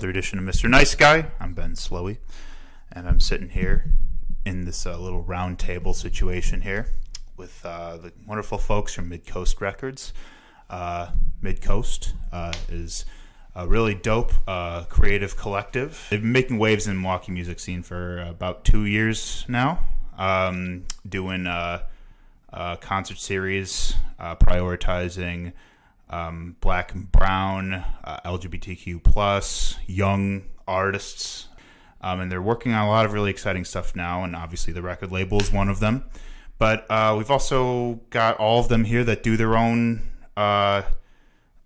another edition of Mr. Nice Guy. I'm Ben Slowey, and I'm sitting here in this uh, little round table situation here with uh, the wonderful folks from Mid Coast Records. Uh, Mid Coast uh, is a really dope uh, creative collective. They've been making waves in the Milwaukee music scene for about two years now, um, doing a concert series uh, prioritizing um, black and brown, uh, LGBTQ plus, young artists, um, and they're working on a lot of really exciting stuff now. And obviously, the record label is one of them. But uh, we've also got all of them here that do their own uh,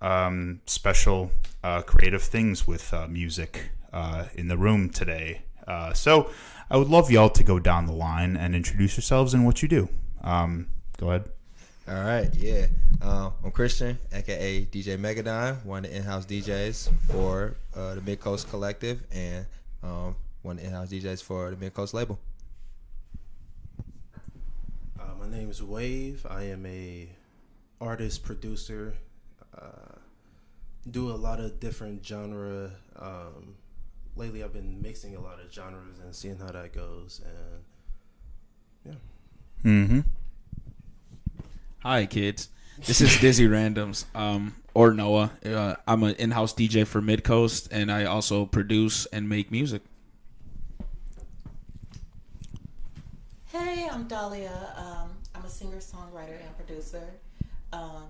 um, special uh, creative things with uh, music uh, in the room today. So I would love y'all to go down the line and introduce yourselves and what you do. Um, go ahead. All right, yeah. Um, I'm Christian, aka DJ Megadon, one of the in-house DJs for uh, the Mid Coast Collective, and um, one of the in-house DJs for the Mid Coast label. Uh, my name is Wave. I am a artist, producer. Uh, do a lot of different genre. Um, lately, I've been mixing a lot of genres and seeing how that goes. And yeah. Mm-hmm. Hi, kids. This is Dizzy Randoms, um, or Noah. Uh, I'm an in-house DJ for Midcoast, and I also produce and make music. Hey, I'm Dahlia. Um, I'm a singer, songwriter, and producer. Um,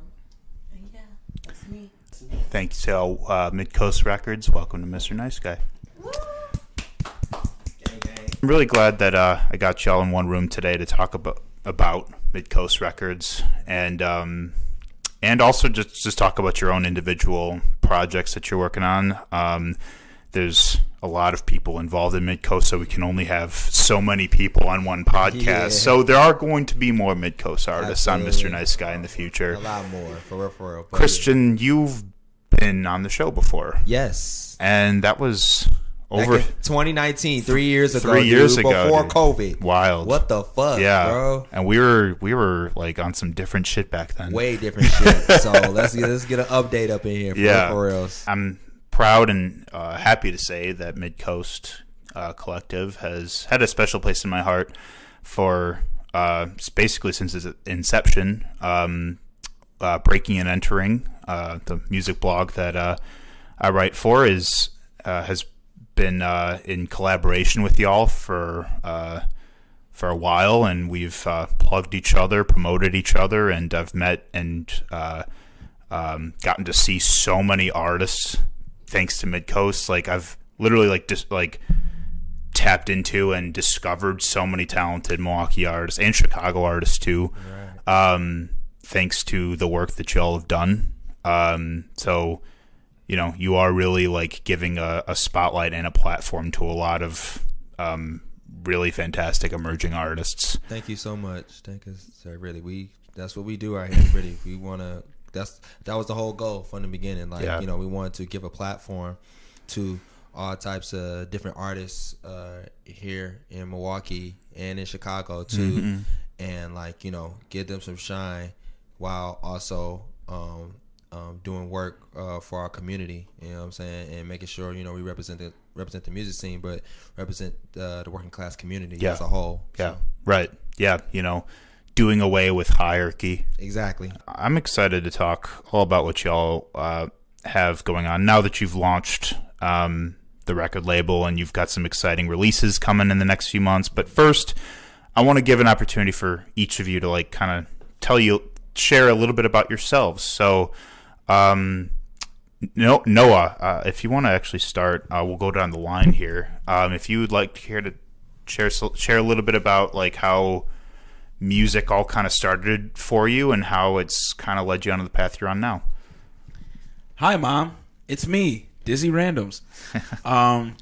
and yeah, that's me. Thanks to uh, Mid Coast Records. Welcome to Mr. Nice Guy. Woo! I'm really glad that uh, I got y'all in one room today to talk about about Mid Coast Records and um, and also just just talk about your own individual projects that you're working on. Um, there's a lot of people involved in Mid Coast, so we can only have so many people on one podcast. Yeah. So there are going to be more Mid Coast artists on Mr. Nice Guy in the future. A lot more, for real, for real. Christian, you've been on the show before, yes. and that was over in 2019, three years ago. three years dude, ago, before dude. COVID. wild. What the fuck, yeah, bro? and we were we were like on some different shit back then. Way different shit. So let's get let's get an update up in here. For Yeah. for. I'm proud and uh, happy to say that Mid Coast uh, Collective has had a special place in my heart for uh, basically since its inception. Um, uh, Breaking and Entering, uh, the music blog that uh, I write for, is uh, has been uh, in collaboration with y'all for uh, for a while, and we've uh, plugged each other, promoted each other, and I've met and uh, um, gotten to see so many artists thanks to Midcoast. Like I've literally like just like tapped into and discovered so many talented Milwaukee artists and Chicago artists too. Um, thanks to the work that y'all have done. Um, so you know you are really like giving a, a spotlight and a platform to a lot of um, really fantastic emerging artists. Thank you so much. Thank you, sir. Really, we that's what we do right here. Really, we want to. That's that was the whole goal from the beginning. Like Yeah. you know, we wanted to give a platform to all types of different artists uh, here in Milwaukee and in Chicago too, and like you know, give them some shine while also um, um, doing work uh, for our community. You know what I'm saying, and making sure you know we represent the represent the music scene, but represent uh, the working class community Yeah. as a whole. Yeah, So, right. Yeah, you know, doing away with hierarchy. exactly. I'm excited to talk all about what y'all uh, have going on now that you've launched um, the record label and you've got some exciting releases coming in the next few months. But first, I want to give an opportunity for each of you to like kind of tell you, share a little bit about yourselves. So, um, no, Noah, uh, if you want to actually start, uh, we'll go down the line here. Um, if you would like to hear to share share a little bit about like how music all kind of started for you and how it's kind of led you onto the path you're on now. Hi, mom. It's me, Dizzy Randoms. um,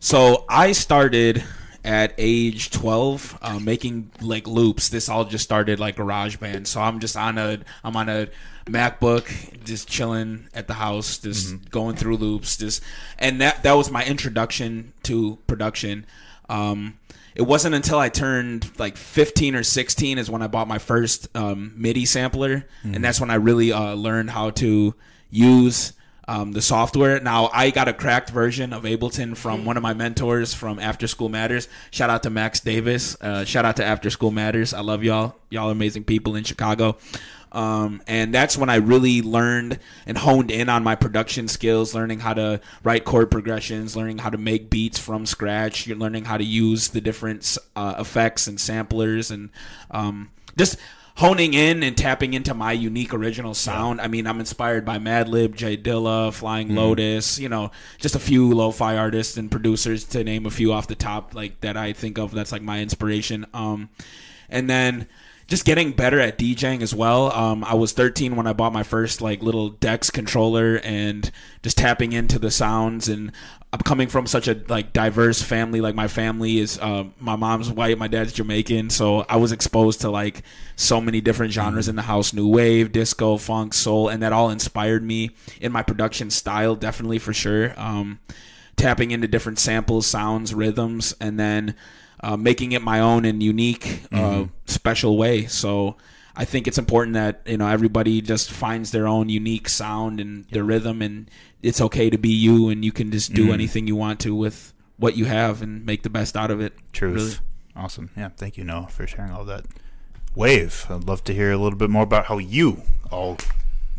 so I started at age 12 uh, making like loops. This all just started like GarageBand. So I'm just on a I'm on a MacBook, just chilling at the house, just going through loops, just and that that was my introduction to production. Um, it wasn't until I turned like 15 or 16 is when I bought my first um, MIDI sampler, and that's when I really uh, learned how to use um, the software. Now I got a cracked version of Ableton from one of my mentors from After School Matters. Shout out to Max Davis. Uh, shout out to After School Matters. I love y'all. Y'all are amazing people in Chicago. Um, and that's when I really learned and honed in on my production skills, learning how to write chord progressions, learning how to make beats from scratch. You're learning how to use the different uh, effects and samplers and um, just honing in and tapping into my unique original sound. I mean, I'm inspired by Madlib, J Dilla, Flying Lotus, you know, just a few lo-fi artists and producers to name a few off the top, like that I think of. That's like my inspiration. Um, and then just getting better at DJing as well. Um, I was 13 when I bought my first like little Dex controller and just tapping into the sounds. And I'm coming from such a like diverse family. Like my family is, uh, my mom's white, my dad's Jamaican, so I was exposed to like so many different genres in the house: new wave, disco, funk, soul, and that all inspired me in my production style, definitely for sure. Um, tapping into different samples, sounds, rhythms, and then uh, making it my own and unique, uh, special way. So I think it's important that you know everybody just finds their own unique sound and their rhythm, and it's okay to be you, and you can just do anything you want to with what you have and make the best out of it. Truth. Really. Awesome. Yeah. Thank you, Noah, for sharing all that. Wave. I'd love to hear a little bit more about how you all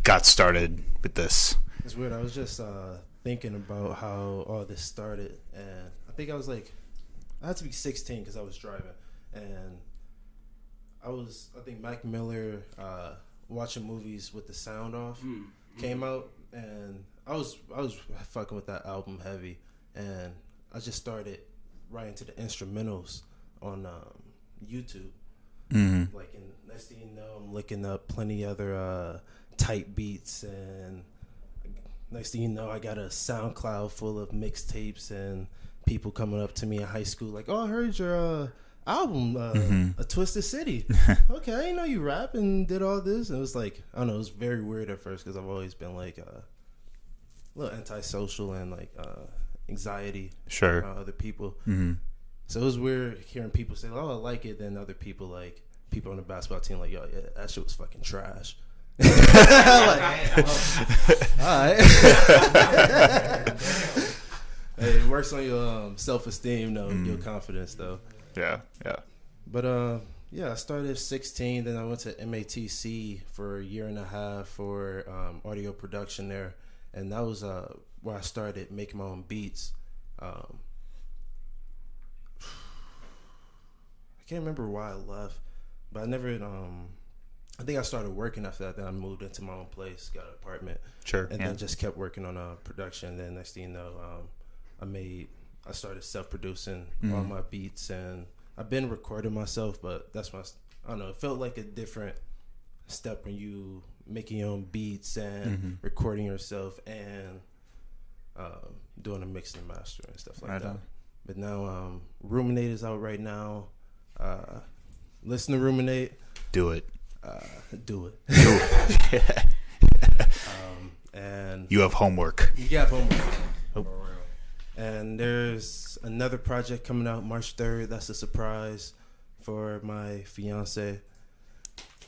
got started with this. It's weird. I was just uh, thinking about how all this started, and I think I was like, I had to be 16 because I was driving, and I was, I think Mac Miller uh, watching movies with the sound off came out, and I was, I was fucking with that album heavy, and I just started writing to the instrumentals on um, YouTube. Mm-hmm. Like, and next thing you know, I'm looking up plenty other uh, type beats, and next thing you know, I got a SoundCloud full of mixtapes and people coming up to me in high school like, "Oh, I heard your uh, album, uh, A Twisted City." okay, I didn't know you rap and did all this. And it was like, I don't know, it was very weird at first because I've always been like uh, a little antisocial and like uh, anxiety Sure. around other people. Mm-hmm. So it was weird hearing people say, "Oh, I like it," then other people like people on the basketball team like, "Yo, yeah, that shit was fucking trash." like, all right. It works on your um, self esteem, though, your confidence, though. Yeah. Yeah. But uh, yeah, I started at 16. Then I went to MATC for a year and a half for um, audio production there, and that was uh, where I started making my own beats. Um, I can't remember why I left, but I never. Um, I think I started working after that. Then I moved into my own place, got an apartment, Sure. and yeah. then just kept working on uh, production. Then next thing you know, um, I made, I started self producing Mm-hmm. all my beats, and I've been recording myself, but that's my, I don't know, it felt like a different step when you making your own beats and Mm-hmm. recording yourself and uh, doing a mix and master and stuff like Right that. on. But now, um, Ruminate is out right now. Uh, listen to Ruminate, Do it. uh, do it. Do it. um, and you have homework. You got homework. Oh. And there's another project coming out March 3rd. That's a surprise for my fiance.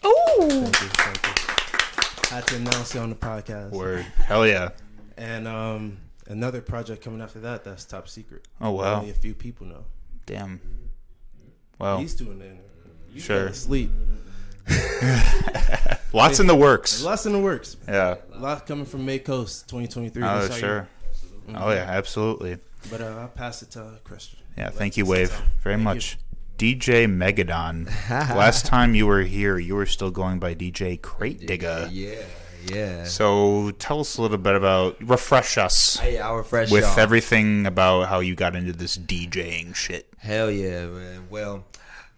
Ooh. Thank you. Thank you. I had to announce it on the podcast. Word. Hell yeah. And um, another project coming after that. That's top secret. Oh wow. Only a few people know. Damn. Wow. He's doing it. You Sure. fell asleep. Lots in the works. Lots in the works. Yeah. A lot coming from May Coast 2023. Oh That's how you- sure. Oh yeah. Absolutely. But uh, I'll pass it to Christian. Yeah. Let Thank you, Wave, very. Thank much. DJ Megadon. Last time you were here, you were still going by DJ Crate Digger. Yeah, yeah. So tell us a little bit about, refresh us Hey, our fresh with y'all. everything about how you got into this DJing shit. Hell yeah, man. Well,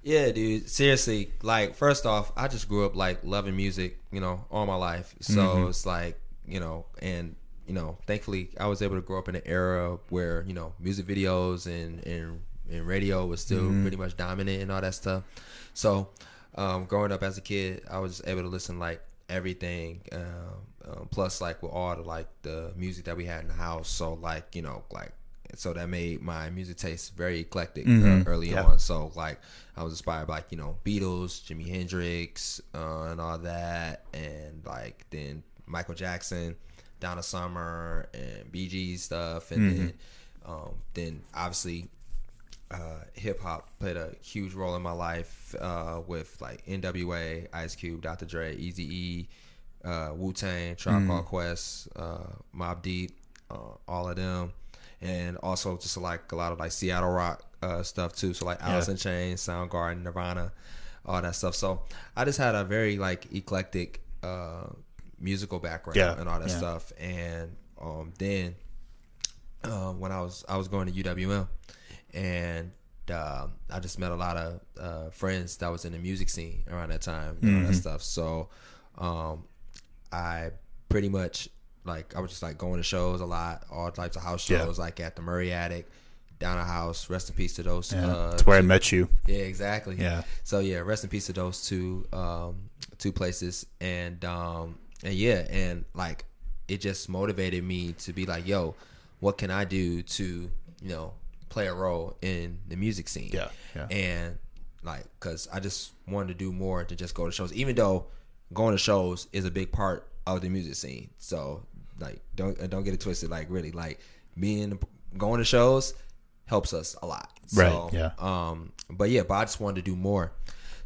yeah, dude. Seriously, like first off, I just grew up like loving music, you know, all my life. So it's like, you know, and you know, thankfully I was able to grow up in an era where, you know, music videos and and, and radio was still pretty much dominant and all that stuff. So, um, growing up as a kid, I was able to listen like everything. Um, um, plus, like with all the like the music that we had in the house. So, like you know, like so that made my music taste very eclectic uh, early Yeah. on. So, like I was inspired by like you know Beatles, Jimi Hendrix, uh, and all that, and like then Michael Jackson. Donna Summer and Bee Gees stuff, and then um, then obviously uh, hip hop played a huge role in my life uh, with like NWA, Ice Cube, Dr. Dre, Easy E, uh, Wu Tang, Tribe Called Quest, uh, Mobb Deep, uh, all of them, and also just like a lot of like Seattle rock uh, stuff too. So like Alice in Chains, Soundgarden, Nirvana, all that stuff. So I just had a very like eclectic uh, musical background Yeah, and all that yeah. stuff, and um, then uh, when I was I was going to UWM, and uh, I just met a lot of uh, friends that was in the music scene around that time and all Mm-hmm. that stuff. So um, I pretty much like I was just like going to shows a lot, all types of house Yeah. shows, like at the Murray Attic, down a house. Rest in peace to those. Yeah, Uh, that's where I met you. yeah, exactly. Yeah. So yeah, rest in peace to those two um two places and um and yeah, and like it just motivated me to be like, yo, what can I do to, you know, play a role in the music scene? Yeah, yeah. And like cuz I just wanted to do more to just go to shows even though going to shows is a big part of the music scene. So like don't don't get it twisted like really like being going to shows helps us a lot. So, Right, yeah. um, but yeah, but I just wanted to do more.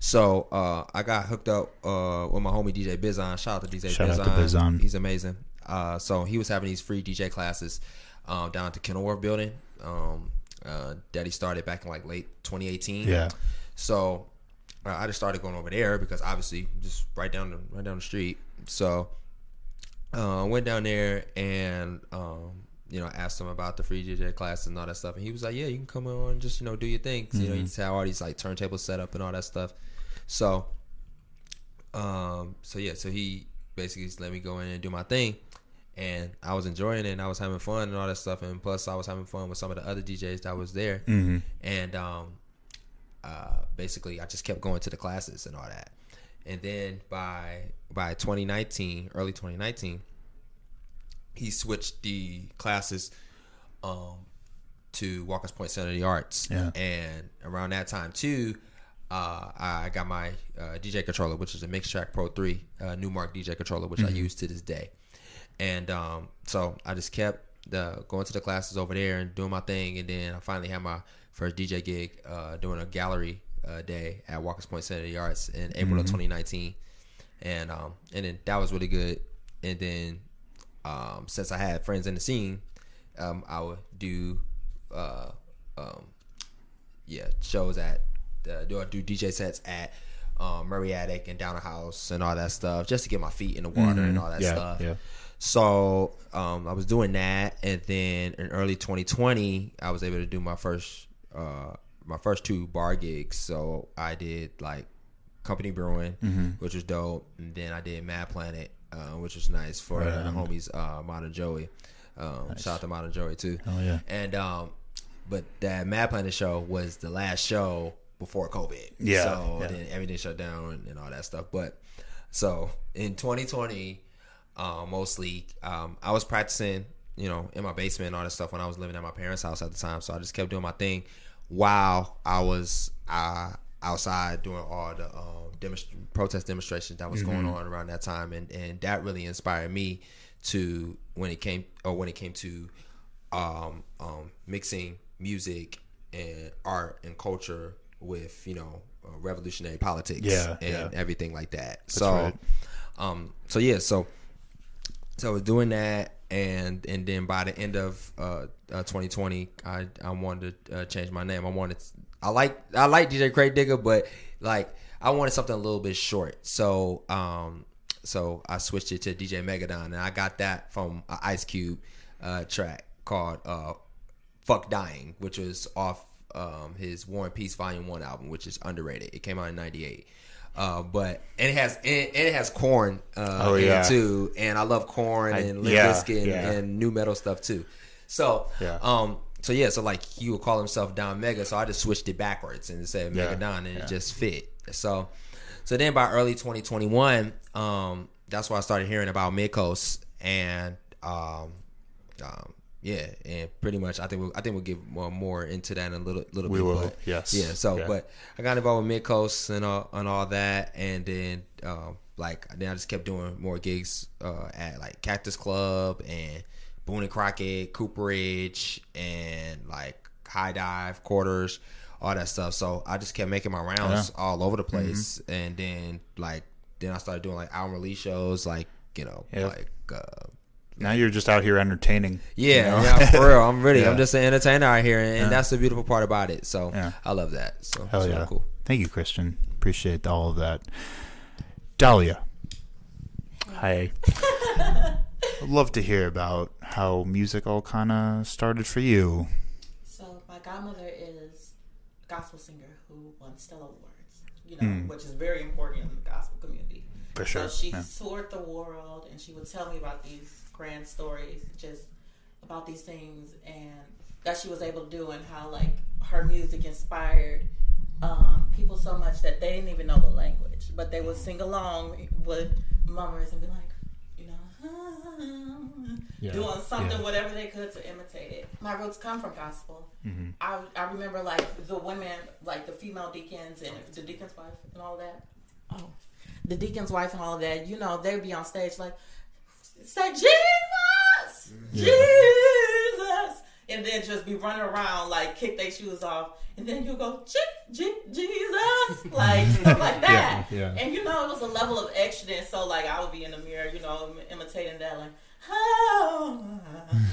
So uh, I got hooked up uh, with my homie DJ Bizon. Shout out to DJ Shout Bizon. out to Bizon. He's amazing. Uh, so he was having these free DJ classes um, down at the Kenilworth building um, uh, that he started back in like late 2018. Yeah. So uh, I just started going over there because obviously just right down the right down the street. So uh, went down there and um, you know asked him about the free DJ classes and all that stuff, and he was like, "Yeah, you can come on, just you know do your thing." You know, you just have all these like turntables set up and all that stuff. So, um, so yeah, so he basically just let me go in and do my thing, and I was enjoying it, and I was having fun and all that stuff, and plus I was having fun with some of the other DJs that was there, and um, uh, basically I just kept going to the classes and all that. And then by by 2019, early 2019, he switched the classes um, to Walker's Point Center of the Arts. Yeah. And around that time too, uh, I got my uh, DJ controller, which is a Mixtrack Pro 3 uh, Numark DJ controller, which I use to this day. And um, so I just kept the, going to the classes over there and doing my thing. And then I finally had my first DJ gig uh, doing a gallery uh, day at Walker's Point Center of the Arts in April of 2019. And um, and then that was really good. And then um, since I had friends in the scene, um, I would do uh, um, yeah shows at uh, do do DJ sets at um, Murray Attic and Down a House and all that stuff just to get my feet in the water and all that Yeah, stuff. yeah. So um, I was doing that, and then in early 2020, I was able to do my first uh, my first two bar gigs. So I did like Company Brewing, Mm-hmm. which was dope, and then I did Mad Planet, uh, which was nice for Right the homies uh, Modern Joey. Um, Shout out to Modern Joey too. Oh, yeah. And um, but that Mad Planet show was the last show before COVID. Yeah, So yeah. then everything shut down and, all that stuff. But so in 2020, uh, mostly um, I was practicing, you know, in my basement and all that stuff when I was living at my parents' house at the time. So I just kept doing my thing while I was uh, outside doing all the um, demonst- protest demonstrations that was going on around that time, and and that really inspired me to when it came or when it came to um, um, mixing music and art and culture with you know uh, revolutionary politics Yeah, and yeah. everything like that. so, right. um, so yeah, so so I was doing that, and and then by the end of uh, uh 2020, I I wanted to uh, change my name. I wanted I like I like DJ Crate Digger, but like I wanted something a little bit short. So um so I switched it to DJ Megadon, and I got that from a Ice Cube uh, track called uh "Fuck Dying," which was off um, his War and Peace Volume One album, which is underrated. It came out in '98. Uh, but and it has and it has Korn uh, Oh, yeah. too, and I love Korn and Limp yeah, Bizkit and, yeah. and nu metal stuff too. So Yeah. um so yeah, so like he would call himself Don Mega, so I just switched it backwards and said Mega Don, and it just fit. So so then by early 2021, um, that's why I started hearing about Midcoast and um, um, yeah, and pretty much I think we'll, I think we'll get more more into that in a little little We bit. will, but, yes. Yeah. So, Yeah. but I got involved with Midcoast and all and all that, and then um, like then I just kept doing more gigs uh, at like Cactus Club and Boone and Crockett, Cooperage, and like High Dive Quarters, all that stuff. So I just kept making my rounds all over the place, Mm-hmm. and then like then I started doing like album release shows, like you know, Yeah. like. Uh, Now you're just out here entertaining. yeah, you know? yeah, for real. I'm really, Yeah. I'm just an entertainer out here, and, Yeah. that's the beautiful part about it. So Yeah. I love that. So Hell it's yeah. cool. Thank you, Christian. Appreciate all of that. Dahlia. Hi. I'd love to hear about how music all kind of started for you. So my godmother is a gospel singer who won Stella Awards, you know, hmm. which is very important in the gospel community. For sure. So she yeah. toured the world, and she would tell me about these grand stories, just about these things, and that she was able to do, and how like her music inspired um, people so much that they didn't even know the language, but they would sing along with mummers and be like, you know, doing something, Yeah. whatever they could to imitate it. My roots come from gospel. Mm-hmm. I, I remember like the women, like the female deacons and the deacon's wife and all that. Oh, the deacon's wife and all that. You know, they'd be on stage like, say Jesus, Jesus, and then just be running around like kick their shoes off, and then you go Je- Je- Jesus, like stuff like that. Yeah, yeah. And you know, it was a level of extraness. So like, I would be in the mirror, you know, imitating that, like. Oh,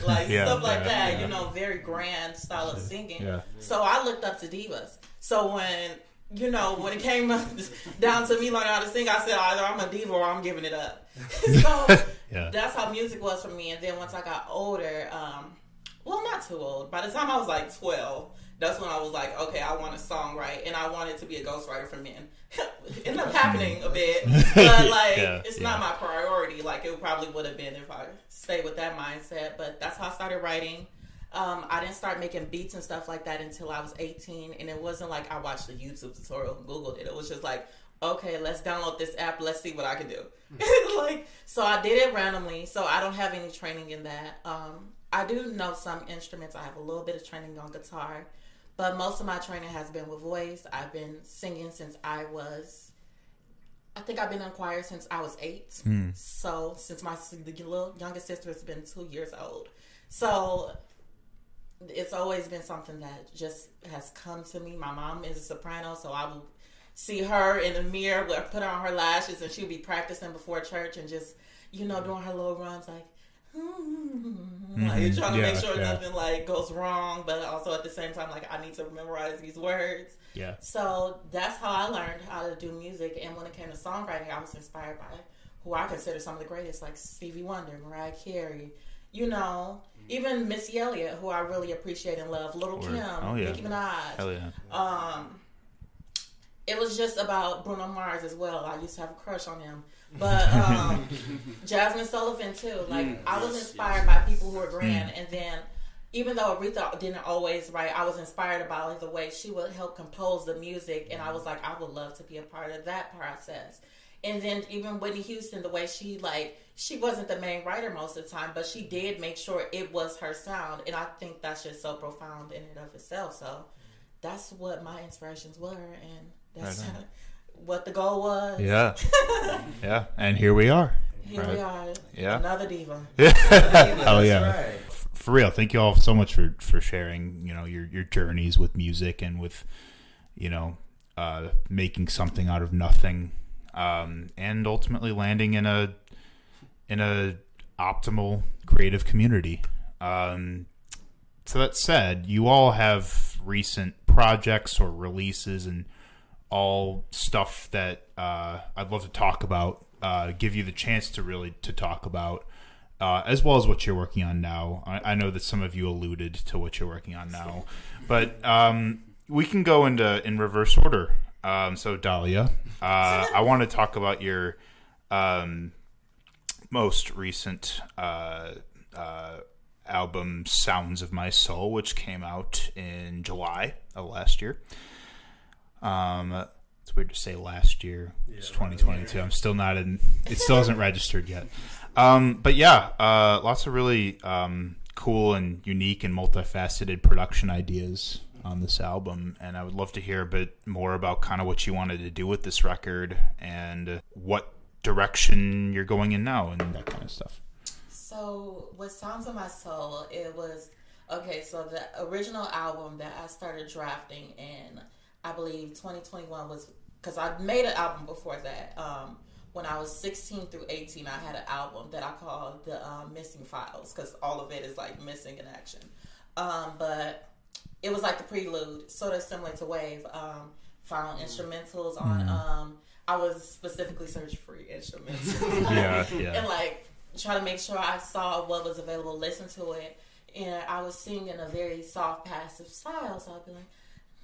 like Yeah, stuff like that, you know, very grand style of singing. Yeah. So I looked up to divas. So when you know when it came down to me learning how to sing, I said either I'm a diva or I'm giving it up. so Yeah. that's how music was for me. And then once I got older, um, well, not too old. By the time I was like 12, that's when I was like, okay, I want a song right, and I wanted to be a ghostwriter for men. Ended up happening a bit, but like Yeah, it's yeah. not my priority. Like it probably would have been if I stayed with that mindset. But that's how I started writing. Um, I didn't start making beats and stuff like that until I was 18, and it wasn't like I watched a YouTube tutorial and Googled it. It was just like, okay, let's download this app. Let's see what I can do. like, so I did it randomly. So I don't have any training in that. Um, I do know some instruments. I have a little bit of training on guitar, but most of my training has been with voice. I've been singing since I was. I think I've been in choir since I was eight. So since my the little youngest sister has been two years old, so it's always been something that just has come to me. My mom is a soprano, so I will see her in the mirror, with put on her lashes, and she'll be practicing before church and just you know doing her little runs like. Hmm. Like you're trying to make sure yeah. nothing like goes wrong, but also at the same time, like I need to memorize these words. Yeah. So that's how I learned how to do music. And when it came to songwriting, I was inspired by who I consider some of the greatest, like Stevie Wonder, Mariah Carey, you know, even Missy Elliott, who I really appreciate and love, Little Word. Kim, Oh, yeah. Nicki Minaj. Hell yeah. Um, it was just about Bruno Mars as well. I used to have a crush on him. But um, Jazmine Sullivan too. Like I was inspired by people who were grand, and then even though Aretha didn't always write, I was inspired by like, the way she would help compose the music, and I was like, I would love to be a part of that process. And then even Whitney Houston, the way she like, she wasn't the main writer most of the time, but she did make sure it was her sound, and I think that's just so profound in and of itself. So that's what my inspirations were, and that's Right what the goal was. Yeah. yeah. And here we are. Here Right. we are, Yeah. another diva. Hell yeah. right. F- For real. Thank you all so much for, for sharing, you know, your, your journeys with music and with, you know, uh, making something out of nothing. Um, and ultimately landing in a, in a optimal creative community. Um, so that said, you all have recent projects or releases and all stuff that uh, I'd love to talk about. Uh, give you the chance to really to talk about, uh, as well as what you're working on now. I, I know that some of you alluded to what you're working on now, but um, we can go into in reverse order. Um, so Dahlia, uh, I want to talk about your um, most recent uh, uh, album, "Sounds of My Soul," which came out in July of last year. Um, it's weird to say last year. It's 2022. I'm still not in. It still hasn't registered yet. Um, but yeah, uh, lots of really um, cool and unique and multifaceted production ideas on this album, and I would love to hear a bit more about kind of what you wanted to do with this record and what direction you're going in now and that kind of stuff. So with Sounds of My Soul, it was okay. So the original album that I started drafting in, I believe 2021 was because I made an album before that. Um, when I was 16 through 18, I had an album that I called the um, Missing Files because all of it is like missing in action. Um, but it was like the prelude, sort of similar to Wave. Um, found instrumentals on. I was specifically searching for instrumentals. Yeah, yeah. and like try to make sure I saw what was available, listen to it, and I was singing in a very soft, passive style. So I'd be like,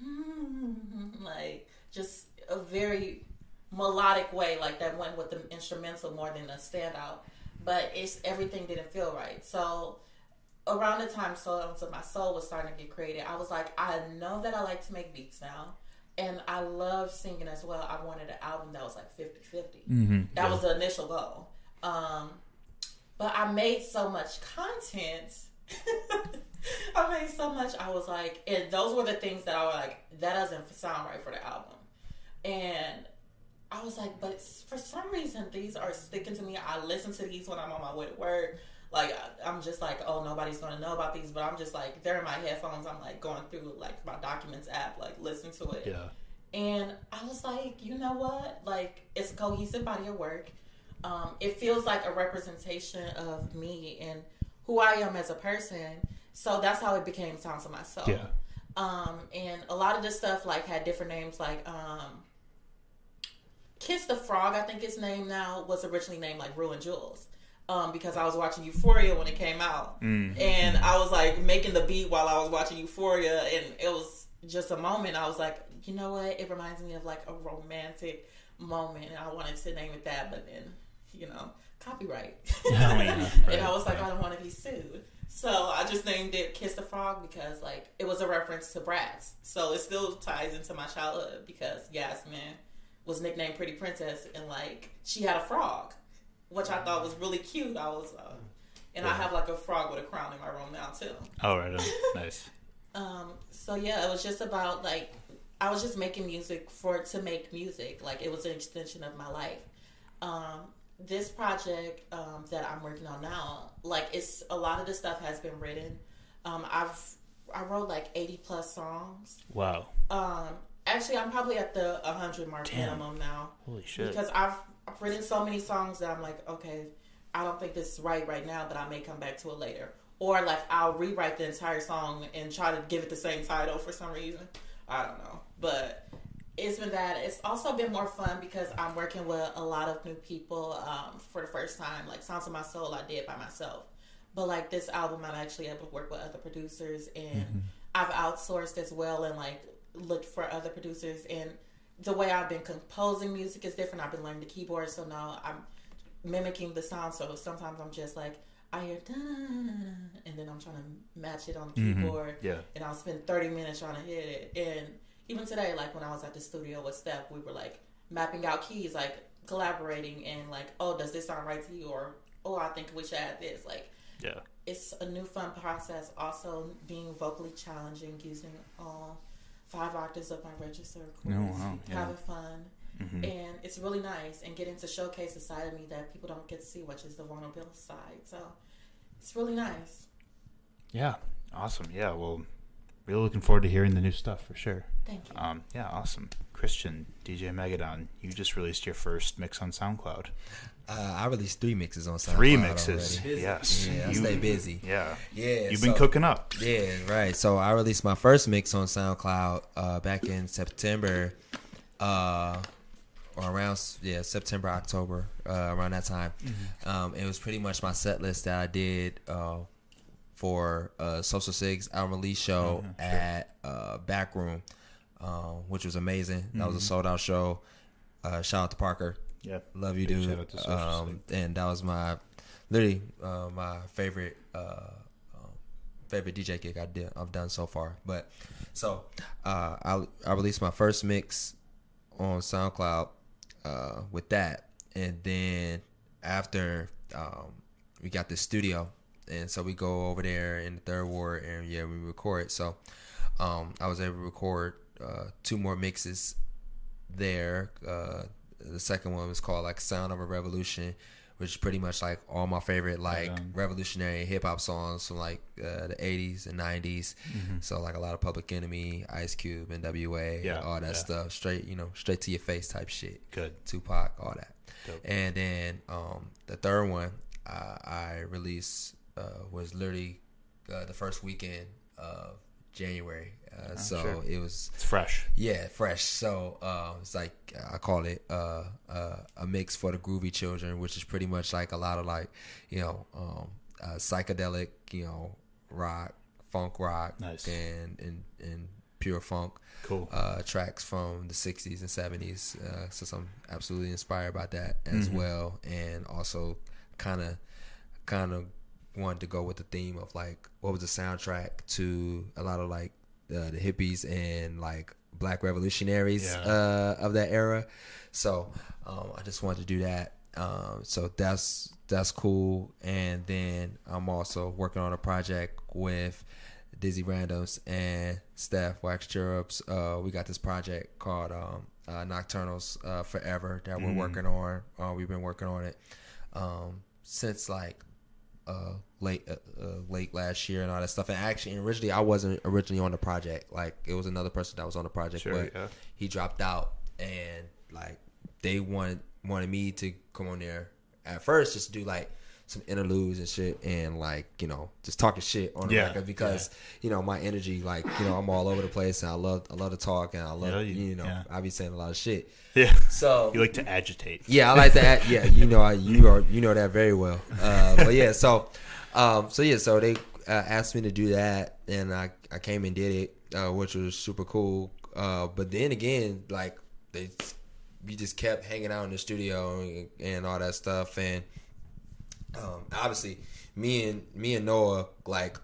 hmm, like just a very melodic way, like that went with the instrumental more than a standout. But it's everything didn't feel right. So around the time Songs of My Soul was starting to get created, I was like, I know that I like to make beats now. And I love singing as well. I wanted an album that was like 50 50. That was the initial goal. Um, but I made so much content. I made so much. I was like, and those were the things that I was like, that doesn't sound right for the album. And I was like, but for some reason, these are sticking to me. I listen to these when I'm on my way to work. Like, I'm just like, oh, nobody's gonna know about these, but I'm just like, they're in my headphones. I'm like going through like my documents app, like listen to it. Yeah. And I was like, you know what? Like, it's a cohesive body of work. Um, it feels like a representation of me and who I am as a person. So that's how it became Sounds of My Soul. Yeah. Um, and a lot of this stuff like had different names, like um, Kiss the Frog. I think its name now was originally named like Rue and Jules. Um, because I was watching Euphoria when it came out, and I was like making the beat while I was watching Euphoria, and it was just a moment. I was like, you know what? It reminds me of like a romantic moment, and I wanted to name it that, but then, you know, copyright. yeah, and I was like, I don't want to be sued. So I just named it Kiss the Frog because like it was a reference to Bratz. So it still ties into my childhood because Yasmin was nicknamed Pretty Princess and like she had a frog, which I thought was really cute. I was uh, and I have like a frog with a crown in my room now too. Oh, right. on. Nice. Um, so yeah, it was just about like I was just making music for to make music. Like it was an extension of my life. Um, this project um, that I'm working on now, like it's a lot of the stuff has been written. Um, I've I wrote like 80 plus songs. Wow. Um, actually, I'm probably at the 100 mark Damn. minimum now Holy shit. because I've, I've written so many songs that I'm like, okay, I don't think this is right right now, but I may come back to it later. Or like I'll rewrite the entire song and try to give it the same title for some reason. I don't know, but it's been that. It's also been more fun because I'm working with a lot of new people um, for the first time. Like Sounds of My Soul, I did by myself, but like this album, I'm actually able to work with other producers, and I've outsourced as well, and like looked for other producers. And the way I've been composing music is different. I've been learning the keyboard, so now I'm mimicking the sound. So sometimes I'm just like. I hear da and then I'm trying to match it on the mm-hmm. keyboard Yeah. and I'll spend 30 minutes trying to hit it. And even today, like when I was at the studio with Steph, we were like mapping out keys, like collaborating, and like, oh, does this sound right to you? Or, oh, I think we should add this. Like, Yeah. it's a new fun process. Also, being vocally challenging, using all five octaves of my register, of course, Oh, wow, yeah. having fun. Mm-hmm. And it's really nice and getting to showcase the side of me that people don't get to see, which is the vulnerable side. So it's really nice. Yeah. Awesome. Yeah. Well, really looking forward to hearing the new stuff for sure. Thank you. Um, yeah, awesome. Christian, DJ Megadon, you just released your first mix on SoundCloud. Uh, I released three mixes on SoundCloud. Three mixes. already. Yes. Yeah, I You- stay busy. Yeah. Yeah, You've been cooking up. Yeah, right. So I released my first mix on SoundCloud uh, back in September, uh, or around yeah September October uh, around that time. Um, it was pretty much my set list that I did uh, for uh, Social Six album release show at uh, Backroom, uh, which was amazing. That was a sold out show. Uh, shout out to Parker. Yeah. Love you, Big dude. shout out to Um, and that was my literally uh, my favorite uh, um, favorite DJ gig I did I've done so far. But so uh, I I released my first mix on SoundCloud uh, with that, and then after um, we got the studio and so we go over there in the third ward, and yeah, we record. So um, I was able to record uh, two more mixes there. The second one was called like "Sound of a Revolution." Which is pretty much like all my favorite like on. revolutionary hip hop songs from like uh, the '80s and '90s. So like a lot of Public Enemy, Ice Cube, NWA, Yeah, all that yeah. stuff. Straight, you know, straight to your face type shit. Good. Tupac, all that. Dope. And then um, the third one uh, I released uh, was literally uh, the first weekend of January. Uh, so Oh, sure. it was It's fresh. yeah, fresh. So uh, it's like I call it uh, uh, a mix for the groovy children, which is pretty much like a lot of like you know um, uh, psychedelic, you know, rock, funk rock, Nice. and and and pure funk Cool. uh, tracks from the 60s and 70s. Uh, so I'm absolutely inspired by that as well, and also kind of kind of wanted to go with the theme of like what was the soundtrack to a lot of like uh, the hippies and like black revolutionaries Yeah. uh, of that era. So um, I just wanted to do that. Um, so that's that's cool. And then I'm also working on a project with Dizzy Randoms and Steph Wax Cherubs. Uh, we got this project called um, uh, Nocturnals uh, Forever that we're working on. Uh, we've been working on it um, since like uh, late uh, uh, late last year and all that stuff. And actually, originally I wasn't originally on the project. Like it was another person that was on the project, Sure, but yeah. he dropped out, and like they wanted wanted me to come on there at first just to do like some interludes and shit and like you know just talking shit on the Yeah, record because you know my energy like you know I'm all over the place and I love I love to talk and I love Yeah, you, you- know yeah. I be saying a lot of shit Yeah. so You like to agitate. yeah, I like that. Yeah, you know, I, you are you know that very well. Uh, but yeah, so um, so yeah, so they uh, asked me to do that, and I I came and did it, uh, which was super cool. Uh, but then again, like they, we just kept hanging out in the studio and, and all that stuff, and um, obviously me and me and Noah like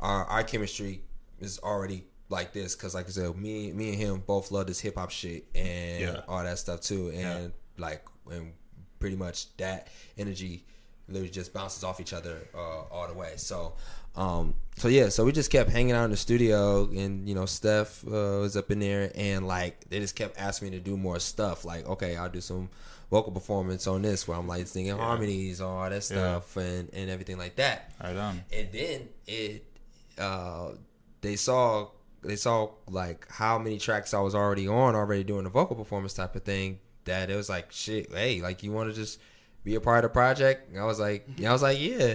our our chemistry is already like this because like I said, me me and him both love this hip hop shit and Yeah. all that stuff too, and like and pretty much that energy literally just bounces off each other uh, all the way. So. Um, so yeah, so we just kept hanging out in the studio, and you know, Steph uh, was up in there, and like they just kept asking me to do more stuff. Like, okay, I'll do some vocal performance on this, where I'm like singing harmonies, all that stuff, and and everything like that Right on. and then it uh they saw they saw like how many tracks I was already on already doing the vocal performance type of thing that it was like shit hey like you want to just be a part of the project? And I was like yeah I was like yeah.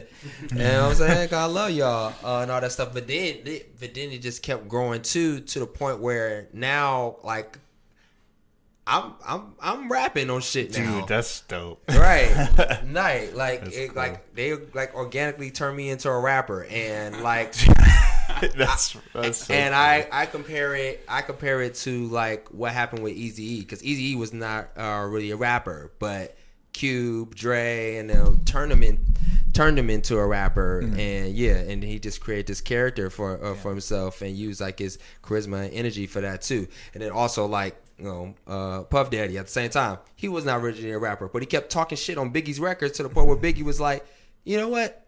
And I was like I love y'all uh, and all that stuff. But then but then it just kept growing too to the point where now like I'm I'm I'm rapping on shit Dude, now. that's dope. right. Night. Like That's it, cool. like they like organically turned me into a rapper. And like that's that's so and cool. I I compare it I compare it to like what happened with Easy E because Easy E was not uh, really a rapper. But Cube Dre and them turned him in turned him into a rapper. Mm-hmm. and yeah and he just created this character for uh, for himself and used like his charisma and energy for that too. And then also like you know uh, Puff Daddy at the same time. He was not originally a rapper but he kept talking shit on Biggie's records to the point where Biggie was like you know what?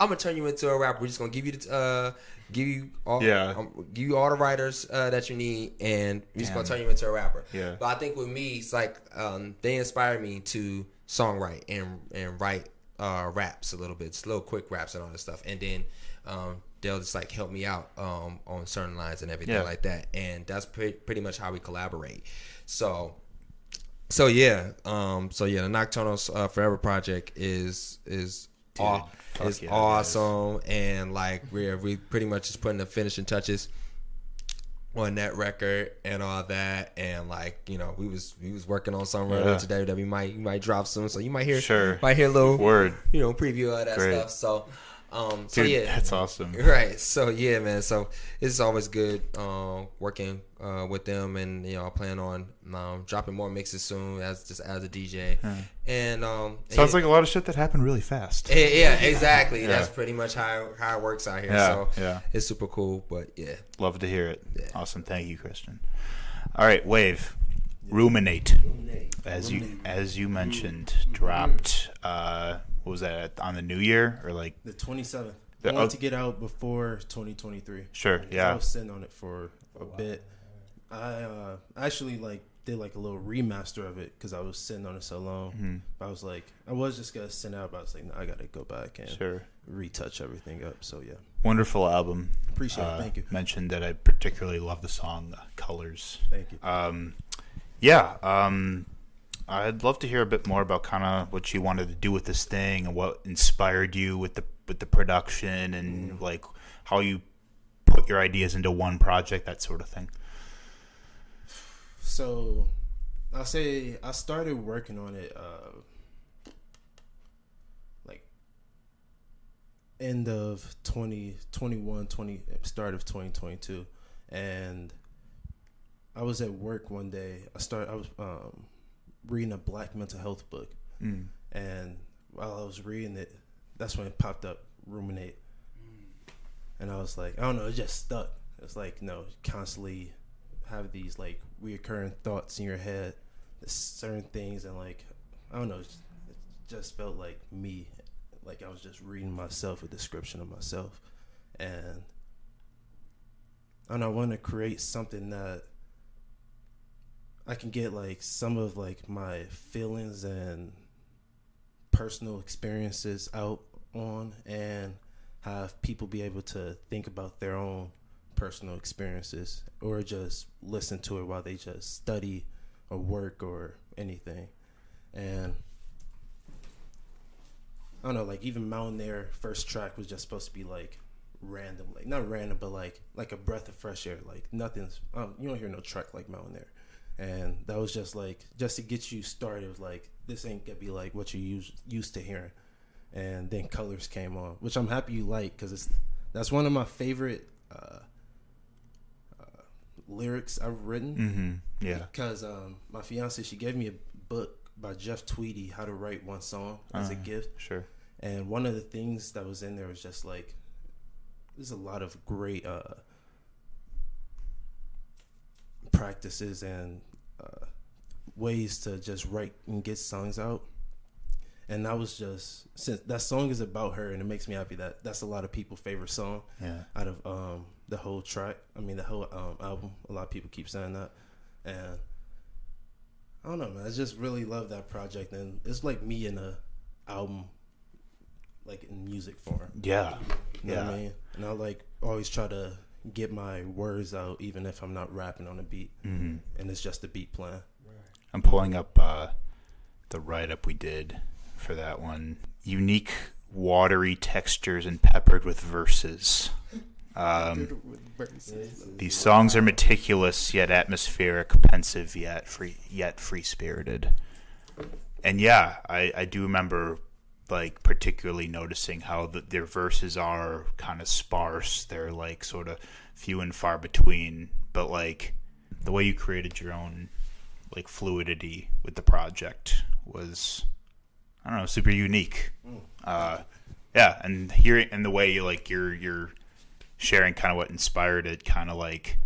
I'm gonna turn you into a rapper. We're just gonna give you the uh give you all Yeah. um, give you all the writers uh, that you need and we're just gonna turn you into a rapper. Yeah. but I think with me, it's like um, they inspire me to songwrite and and write uh, raps a little bit, little quick raps and all this stuff, and then um, they'll just like help me out um, on certain lines and everything Yeah. like that, and that's pre- pretty much how we collaborate. So. So yeah, um, so yeah, the Nocturnal uh, Forever project is is Dude, aw- is yeah, it is. awesome, and like we're we pretty much just putting the finishing touches on that record and all that and like you know we was we was working on something Yeah. today that we might we might drop soon so you might hear Sure. might hear a little Word. you know preview of that Great. stuff so um so Dude, yeah that's awesome. right so yeah man so it's always good um working uh with them and you know I plan on um dropping more mixes soon as just as a DJ and um Sounds yeah, like a lot of shit that happened really fast. yeah, yeah, exactly. Yeah. That's pretty much how how it works out here. Yeah, so yeah. it's super cool. But yeah, Love to hear it. Yeah. Awesome. Thank you, Christian. All right, Wave. Ruminate. As you as you mentioned, dropped uh, what was that on the New Year or like? The 27th. The- I wanted oh. to get out before 2023. sure yeah. I was sitting on it for a bit. I uh, actually like did like a little remaster of it because I was sitting on it so long. Mhm. But I was like, I was just gonna send out, but I was like, no, I gotta go back and Sure. retouch everything up. So yeah, Wonderful album. appreciate Uh, it. Thank you. Mentioned that I particularly love the song uh, "Colors." Thank you. Um, yeah, um, I'd love to hear a bit more about kind of what you wanted to do with this thing and what inspired you with the with the production and like how you put your ideas into one project, that sort of thing. So I'll say I started working on it uh like end of 2021 20 start of 2022 and I was at work one day. I start I was um reading a black mental health book. Mm. and while I was reading it that's when it popped up ruminate. And I was like I don't know it just stuck. It's like you know constantly have these like reoccurring thoughts in your head, certain things, and like I don't know, it just felt like me, like I was just reading myself a description of myself, and and I want to create something that I can get like some of like my feelings and personal experiences out on, and have people be able to think about their own personal experiences or just listen to it while they just study or work or anything. And I don't know, like even Mountain Air first track was just supposed to be like random, like not random, but like like a breath of fresh air. Like nothing's, um, you don't hear no track like Mountain Air. And that was just like just to get you started. Like this ain't gonna be like what you used used to hearing. And then Colors came on, which I'm happy you like because it's that's one of my favorite uh, uh, lyrics I've written Mm-hmm. Yeah. because um, my fiance she gave me a book by Jeff Tweedy, How to Write One Song as a Uh, gift, Sure. and one of the things that was in there was just like there's a lot of great uh, practices and uh, ways to just write and get songs out. And that was just since that song is about her, and it makes me happy that that's a lot of people' favorite song Yeah. out of um, the whole track. I mean, the whole um, album. A lot of people keep saying that, and I don't know, man. I just really love that project, and it's like me in a album, like in music form. Yeah. You know Yeah. what I mean? And I like always try to get my words out, even if I'm not rapping on a beat, Mm-hmm. and it's just a beat playing. I'm pulling up uh, the write up we did for that one. Unique, watery textures and peppered with verses. Um, these songs are meticulous yet atmospheric, pensive yet free yet free spirited. And yeah, I, I do remember like particularly noticing how the, their verses are kind of sparse. They're like sort of few and far between, but like the way you created your own like fluidity with the project was I don't know super unique. Uh, yeah, and hearing and the way you like you're you're sharing kind of what inspired it, kind of like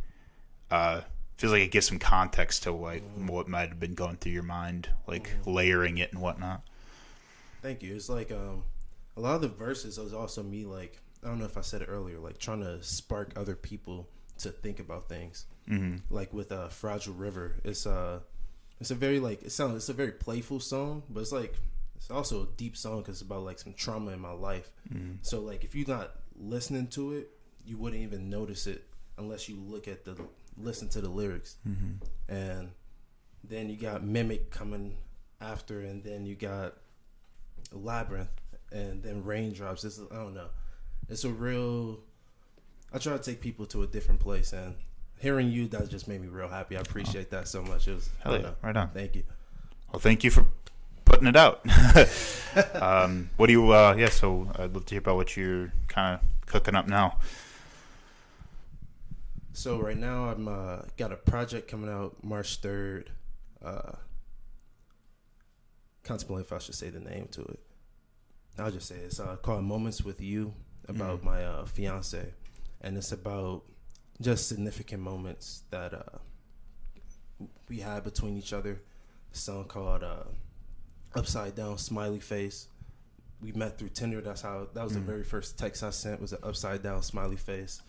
uh, feels like it gives some context to like what might have been going through your mind, like layering it and whatnot. Thank you. It's like um, a lot of the verses was also me like I don't know if I said it earlier, like trying to spark other people to think about things. hmm Like with uh, "Fragile River," it's uh, it's a very like it sounds it's a very playful song, but it's like it's also a deep song because it's about like some trauma in my life. So like if you're not listening to it, you wouldn't even notice it unless you look at the listen to the lyrics. And then you got Mimic coming after, and then you got Labyrinth, and then Raindrops. It's I don't know. It's a real. I try to take people to a different place, and hearing you that just made me real happy. I appreciate that so much. It was Hell yeah, right on. Thank you. Well, thank you for putting it out. um, what do you? Uh, yeah, so I'd love to hear about what you're kind of cooking up now. So right now I'm uh, got a project coming out March third. Uh, contemplating if I should say the name to it. I'll just say it. it's uh, called Moments with You about my uh, fiance, and it's about just significant moments that uh, we had between each other. A song called uh, "Upside Down Smiley Face," we met through Tinder. That's how that was the very first text I sent was an upside down smiley face,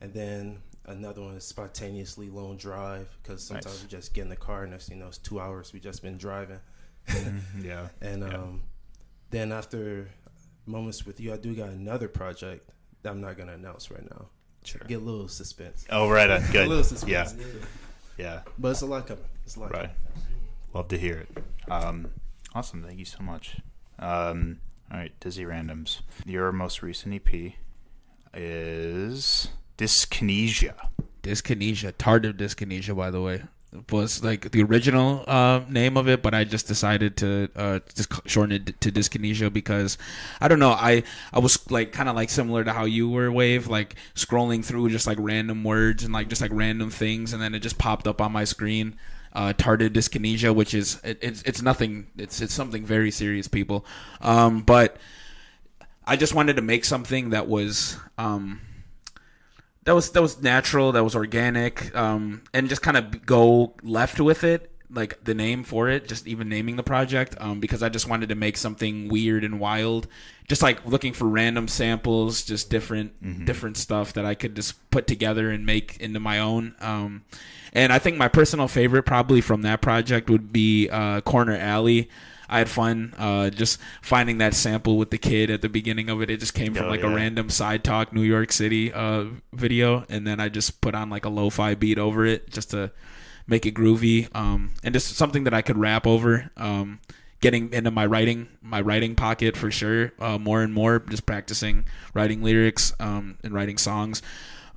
and then another one is spontaneously lone drive because sometimes Nice. we just get in the car and thing you know it's two hours we just been driving, Yeah. and Yeah. um, then after moments with you, I do got another project that I'm not gonna announce right now. Sure. Get a little suspense. Oh, right. On. A Good. little suspense. Yeah. Yeah. But it's a lot coming. It's a lot Right. Love to hear it. Um, awesome. Thank you so much. Um, all right, Dizzy Randoms. Your most recent EP is Dyskinesia. Dyskinesia, tardive dyskinesia, by the way, was like the original uh, name of it, but I just decided to uh, just shorten it to dyskinesia because I don't know. I I was like kind of like similar to how you were, Wave, like scrolling through just like random words and like just like random things, and then it just popped up on my screen. Uh, tardive dyskinesia, which is it, it's it's nothing. It's it's something very serious, people. Um, but I just wanted to make something that was um, that was that was natural, that was organic, um, and just kind of go left with it, like the name for it, just even naming the project, um, because I just wanted to make something weird and wild, just like looking for random samples, just different different stuff that I could just put together and make into my own. Um, and I think my personal favorite probably from that project would be uh, Corner Alley. I had fun uh, just finding that sample with the kid at the beginning of it. It just came from Oh, like yeah. a random side talk New York City uh, video, and then I just put on like a lo-fi beat over it just to make it groovy um, and just something that I could rap over. Um, getting into my writing, my writing pocket for sure, uh, more and more. Just practicing writing lyrics um, and writing songs.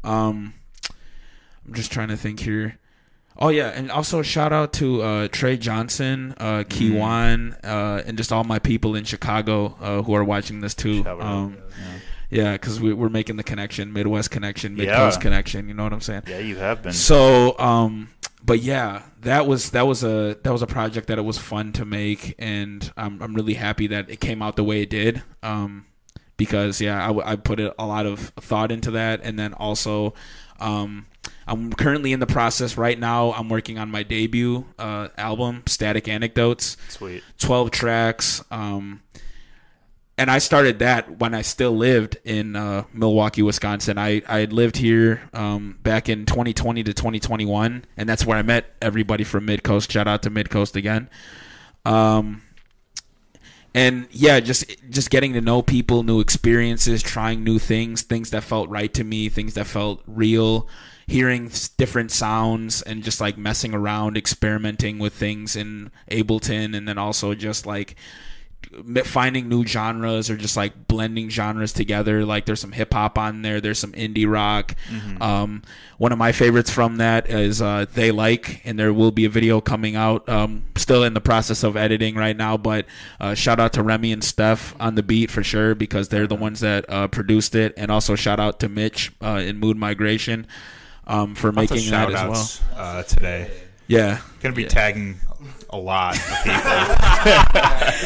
Um, I'm just trying to think here. Oh yeah, and also shout out to uh, Trey Johnson, uh, Kiwan, uh, and just all my people in Chicago uh, who are watching this too. Um, yeah, because we, we're making the connection, Midwest connection, Mid Yeah. Connection. You know what I'm saying? Yeah, you have been. So, um, but yeah, that was that was a that was a project that it was fun to make, and I'm I'm really happy that it came out the way it did. Um, because yeah, I, I put a a lot of thought into that, and then also, um, I'm currently in the process right now. I'm working on my debut uh, album, Static Anecdotes. Sweet. 12 tracks um and I started that when I still lived in uh, Milwaukee, Wisconsin. I, I had lived here um, back in 2020 to 2021, and that's where I met everybody from Mid Coast. Shout out to Mid Coast again. Um, and yeah, just just getting to know people, new experiences, trying new things, things that felt right to me, things that felt real, hearing different sounds, and just like messing around, experimenting with things in Ableton, and then also just like finding new genres or just like blending genres together. Like there's some hip hop on there, there's some indie rock. Um, one of my favorites from that is uh, They Like, and there will be a video coming out. Um, still in the process of editing right now, but uh, shout out to Remy and Steph on the beat for sure because they're the ones that uh, produced it, and also shout out to Mitch uh, in Mood Migration. Um, for Lots making that shout as well. uh, today. Yeah, Gonna be Yeah. tagging a lot of people.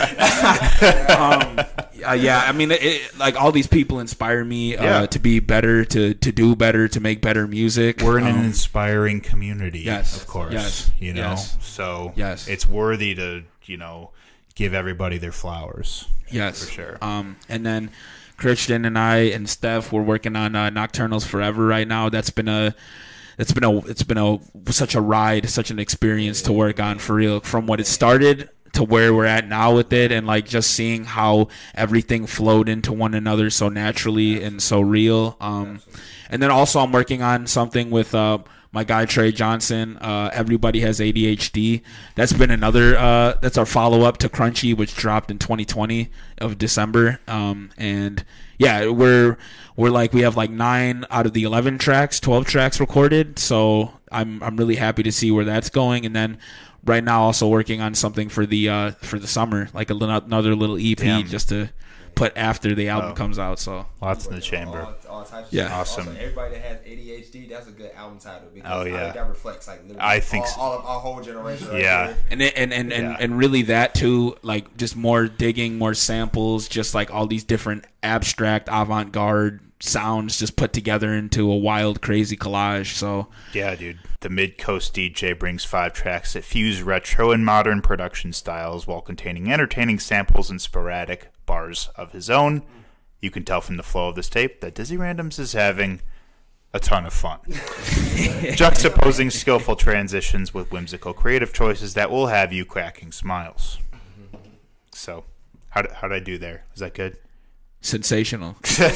um, uh, yeah, I mean, it, it, like all these people inspire me uh, Yeah. to be better, to to do better, to make better music. We're in an Um, inspiring community, Yes, of course. yes, you know, yes. so Yes. it's worthy to you know give everybody their flowers. yes, for sure. Um, and then Christian and I and Steph, we're working on uh, Nocturnals Forever right now. That's been a it's been a it's been a such a ride, such an experience to work on for real. From what it started to where we're at now with it, and like just seeing how everything flowed into one another so naturally and so real. Um, and then also I'm working on something with uh, my guy Trey Johnson. Uh, Everybody has ADHD. That's been another. Uh, that's our follow up to Crunchy, which dropped in 2020 of December. Um, and yeah, we're we're like we have like nine out of the 11 tracks, 12 tracks recorded. So I'm I'm really happy to see where that's going. And then right now also working on something for the uh, for the summer, like a another little EP Damn. just to put after the album Oh. comes out. So Lots in the chamber. All, all types of Yeah. stuff. Awesome. Also, everybody that has ADHD, that's a good album title because Oh, I yeah. think that reflects like literally I think all, so. all of our whole generation. Right Yeah. there. and it- and and, and, Yeah. and really that too like just more digging more samples just like all these different abstract avant-garde sounds just put together into a wild crazy collage so Yeah, dude. The Mid Coast DJ brings five tracks that fuse retro and modern production styles while containing entertaining samples and sporadic bars of his own. You can tell from the flow of this tape that Dizzy Randoms is having a ton of fun. Juxtaposing skillful transitions with whimsical creative choices that will have you cracking smiles. So, how did, how did I do there? Is that good? sensational shout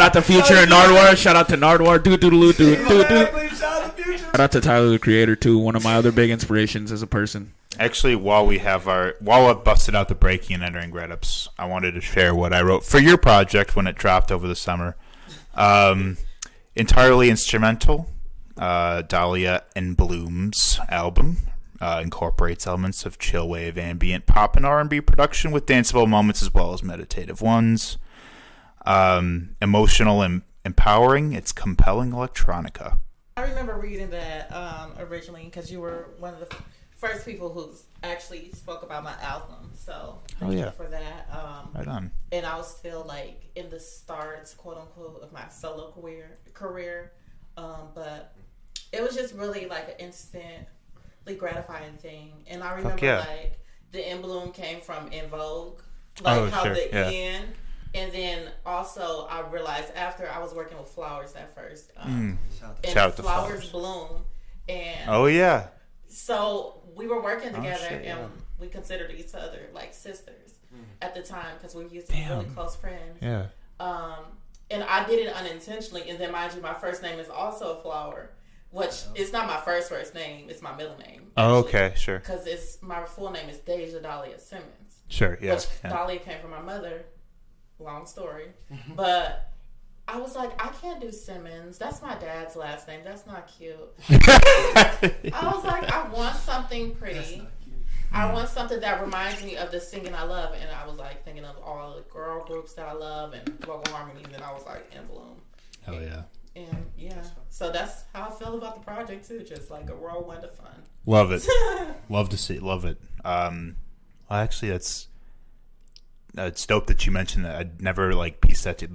out to future and Nardwuar shout out to Nardwuar do do do do do do shout out to tyler the creator too one of my other big inspirations as a person Actually, while we have our while I've busted out the breaking and entering grad ups, I wanted to share what I wrote for your project when it dropped over the summer. Um, entirely instrumental. Uh, Dahlia in Bloom's album uh, incorporates elements of chill wave, ambient, pop, and R and B production with danceable moments as well as meditative ones. Um, emotional and empowering. It's compelling electronica. I remember reading that um, originally because you were one of the first people who actually spoke about my album. So thank Oh, yeah. you for that. Um, Right on. and I was still like in the starts, quote unquote, of my solo career. Career, um, but it was just really like an instantly gratifying thing. And I remember yeah. like the In Bloom came from En Vogue, like Oh, how sure, the yeah. in. And then also, I realized after I was working with flowers at first, um, and Mm. Shout out to flowers, Flowers. bloom, and Oh yeah. so we were working together, shit, yeah. and we considered each other like sisters at the time because we used to be really close friends. Yeah. Um, and I did it unintentionally. And then, mind you, my first name is also a flower, which it's not my first first name; it's my middle name. Oh, okay. Sure. Because it's my full name is Deja Dahlia Simmons, Sure. Yeah. which yeah. Dahlia came from my mother. Long story, but. I was like, I can't do Simmons. That's my dad's last name. That's not cute. I was like, I want something pretty. I want something that reminds me of the singing I love, and I was like thinking of all the girl groups that I love and vocal harmonies, and I was like, in bloom. Hell yeah. And yeah, so that's how I feel about the project too. Just like a whirlwind of fun. Love it. Love to see. Love it. Um, well, actually, that's it's dope that you mentioned that. I'd never like pieced that to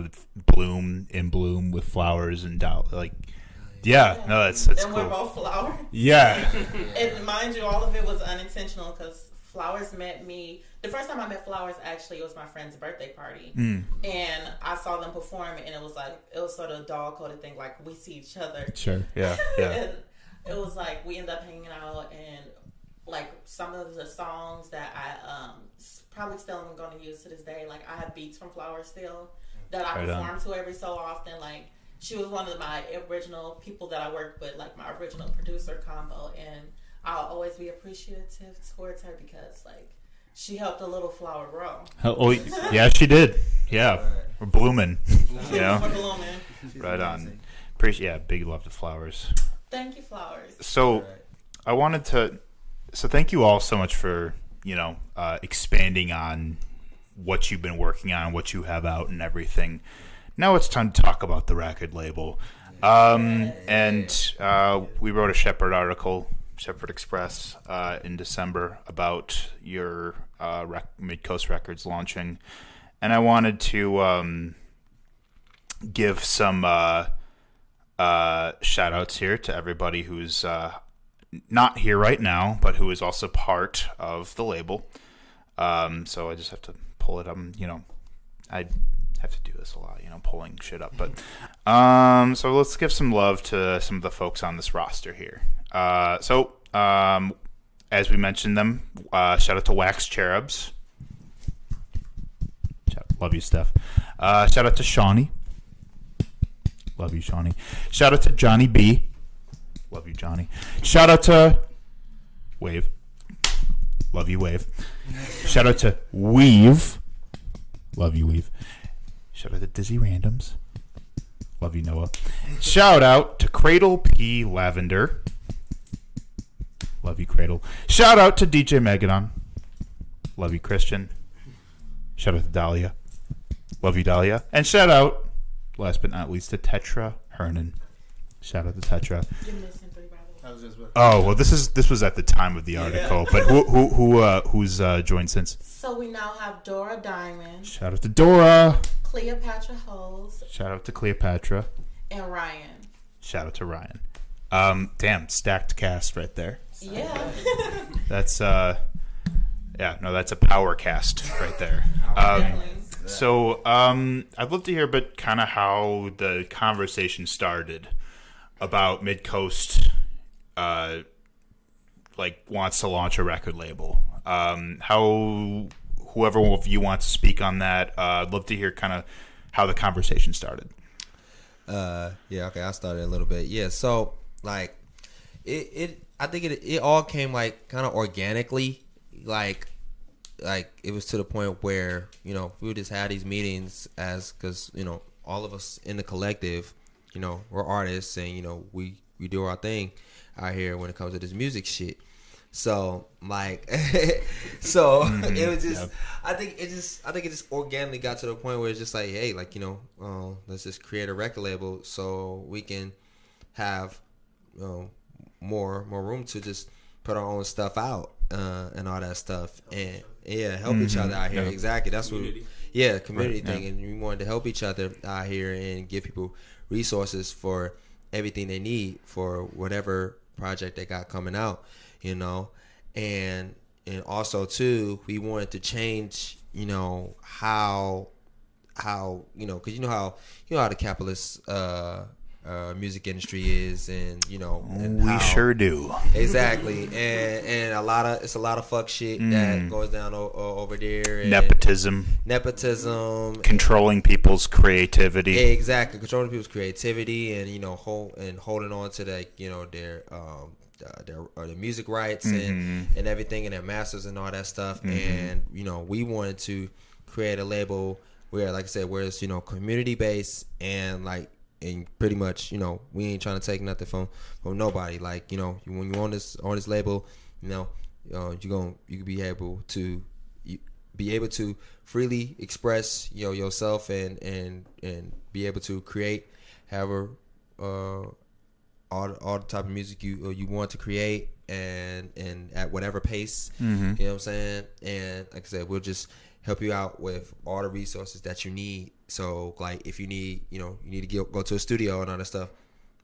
bloom in bloom with flowers and doll. Like, yeah, no, that's that's and we're cool. both flowers. Yeah, and mind you, all of it was unintentional because Flowers met me. The first time I met Flowers, actually, it was my friend's birthday party, Mm. and I saw them perform, and it was like it was sort of a dog coded thing, like we see each other. sure. Yeah, yeah. and it was like we ended up hanging out, and like some of the songs that I um probably still am going to use to this day. Like I have beats from Flowers still that I Right on. perform to every so often. Like she was one of my original people that I worked with, like my original producer combo, and I'll always be appreciative towards her because like she helped a little flower grow. Oh, yeah, she did. Yeah, we're blooming. yeah, know, For blooming. right on. Appreciate. Yeah, big love to flowers. Thank you, flowers. So, I wanted to. So, thank you all so much for you know uh, expanding on what you've been working on, what you have out, and everything. Now it's time to talk about the record label. Um, and uh, we wrote a Shepherd article, Shepherd Express, uh, in December about your uh, rec- Mid Coast Records launching, and I wanted to um, give some uh, uh, shout outs here to everybody who's uh, not here right now, but who is also part of the label. Um, so I just have to pull it up. You know, I have to do this a lot. You know, pulling shit up. But um, so let's give some love to some of the folks on this roster here. Uh, so um, as we mentioned them, uh, shout out to Wax Cherubs. Love you, Steph. Uh, shout out to Shawnee. Love you, Shawnee. Shout out to Johnny B. Love you, Johnny. Shout out to Wave. Love you, Wave. Shout out to Weave. Love you, Weave. Shout out to Dizzy Randoms. Love you, Noah. Shout out to Cradle P. Lavender. Love you, Cradle. Shout out to DJ Megadon. Love you, Christian. Shout out to Dahlia. Love you, Dahlia. And shout out last but not least, to Tetra Hernan. Shout out to Tetra. You're missing three brothers. I was just about Oh well, this is this was at the time of the article, but who who who uh, who's uh, joined since? So we now have Dora Diamond, Shout out to Dora. Cleopatra Holes, Shout out to Cleopatra. and Ryan. Shout out to Ryan. Um, damn, stacked cast right there. Yeah. That's uh, yeah, no, that's a power cast right there. Um, so um, I'd love to hear a bit kind of how the conversation started about Mid Coast, uh, like wants to launch a record label. Um, how whoever of you wants to speak on that, uh, I'd love to hear kind of how the conversation started. Uh, yeah, okay, I started a little bit. Yeah, so like it, it I think it it all came like kind of organically, like like it was to the point where you know we just had these meetings as because you know all of us in the collective, you know, we're artists and you know we we do our thing out here when it comes to this music shit. So like, so it was just. Yep. I think it just. I think it just organically got to the point where it's just like, hey, like you know, uh, let's just create a record label so we can have you know, more more room to just put our own stuff out uh, and all that stuff and yeah, help each other out here. Yeah. Exactly. That's what. Yeah, community Right, thing, and we wanted to help each other out here and give people resources for everything they need for whatever project they got coming out, you know, and and also too, we wanted to change, you know, how how you know, because you know how you know how the capitalist uh, uh, music industry is, and you know, and we how- sure do. exactly, and and a lot of it's a lot of fuck shit that goes down o- over there, and Nepotism, nepotism, controlling people's creativity. Exactly, controlling people's creativity and you know hold and holding on to like you know their um uh, their uh, their music rights and and everything and their masters and all that stuff. And you know we wanted to create a label where, like I said, where it's you know community based and like and pretty much you know we ain't trying to take nothing from from nobody. Like you know when you're on this on this label, you know uh, you gonna you can be able to you, be able to freely express you know yourself and and and be able to create however uh all the, all the type of music you uh, you want to create and and at whatever pace you know what I'm saying and like I said we'll just help you out with all the resources that you need so like if you need you know you need to get, go to a studio and all that stuff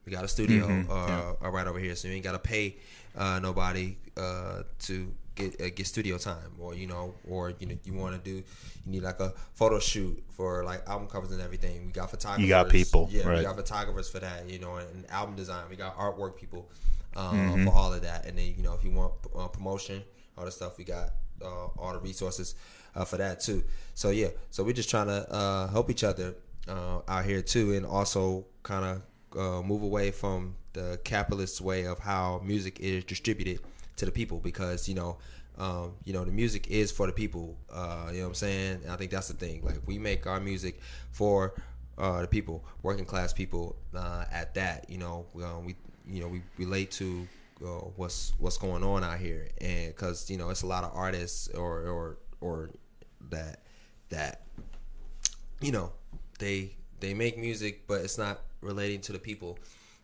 we got a studio uh, uh, right over here, so you ain't gotta pay uh, nobody uh, to get uh, get studio time, or you know, or you know, you want to do, you need like a photo shoot for like album covers and everything. We got photographers. You got people, yeah. right. We got photographers for that, you know, and album design. We got artwork people uh, Mm-hmm. for all of that, and then you know, if you want uh, promotion, all the stuff, we got uh, all the resources uh, for that too. So yeah, so we're just trying to uh, help each other uh, out here too, and also kind of uh, move away from the capitalist way of how music is distributed to the people because you know um, you know the music is for the people uh, you know what I'm saying? And I think that's the thing. Like we make our music for uh, the people working class people uh, at that you know? We, um, we you know we relate to uh, what's what's going on out here. And because you know it's a lot of artists or or or that that you know they they make music but it's not relating to the people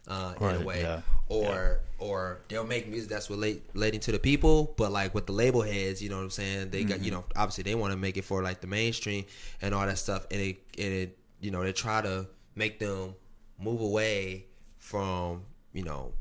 uh, in a way. yeah, or or they'll make music that's relate relating to the people but like with the label heads you know what i'm saying? They got you Mm-hmm. know obviously they want to make it for like the mainstream and all that stuff and it and it you know they try to make them move away from you know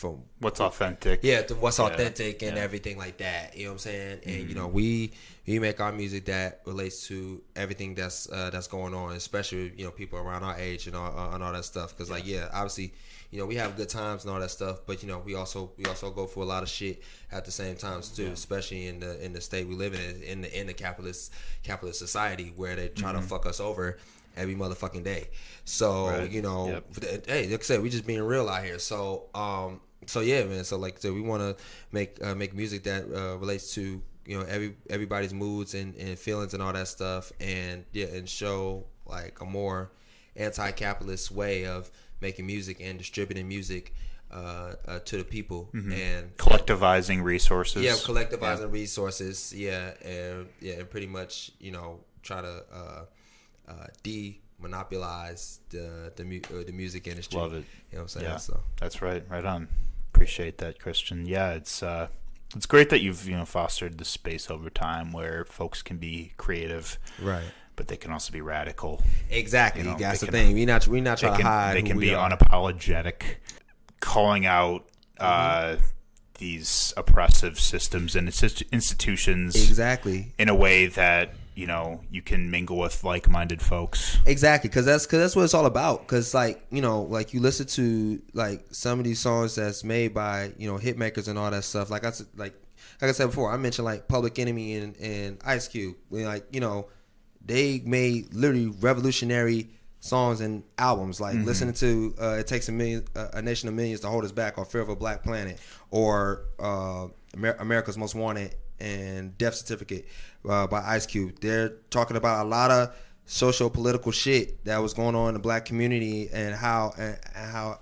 from What's authentic? yeah, what's Yeah, authentic and yeah. everything like that. You know what I'm saying? And Mm-hmm. you know, we we make our music that relates to everything that's uh, that's going on, especially you know people around our age and all uh, and all that stuff. Because like yeah, obviously you know we have good times and all that stuff, but you know we also we also go for a lot of shit at the same times too, especially in the in the state we live in in the in the capitalist capitalist society where they try to fuck us over every motherfucking day. So Mm-hmm. Right. you know, Yep. hey, like I said, we just being real out here. So, um, so yeah, man. So like, so we want to make uh, make music that uh, relates to you know every everybody's moods and, and feelings and all that stuff, and yeah, and show like a more anti-capitalist way of making music and distributing music uh, uh, to the people and Collectivizing resources. yeah, collectivizing resources. Yeah, and yeah, and pretty much you know try to uh, uh, monopolize the the mu- uh, the music industry. Love it. You know what I'm saying? Yeah, So that's right. Right on. Appreciate that, Christian. Yeah, it's uh, it's great that you've you know fostered the space over time where folks can be creative, right. but they can also be radical. Exactly. You know, That's the can- thing. We not we not trying can to hide. they can be are. unapologetic, calling out uh, these oppressive systems and institutions Exactly. in a way that you know you can mingle with like-minded folks. Exactly, because that's because that's what it's all about. Because like you know, like you listen to like some of these songs that's made by you know hit makers and all that stuff. Like I said, like like I said before, I mentioned like Public Enemy and, and Ice Cube. When, like you know, they made literally revolutionary songs and albums. Like listening to uh, "It Takes a Million, uh, a Nation of Millions to Hold Us Back" or "Fear of a Black Planet" or uh, Amer- "America's Most Wanted" and "Death Certificate" uh, by Ice Cube. They're talking about a lot of social political shit that was going on in the black community and how and how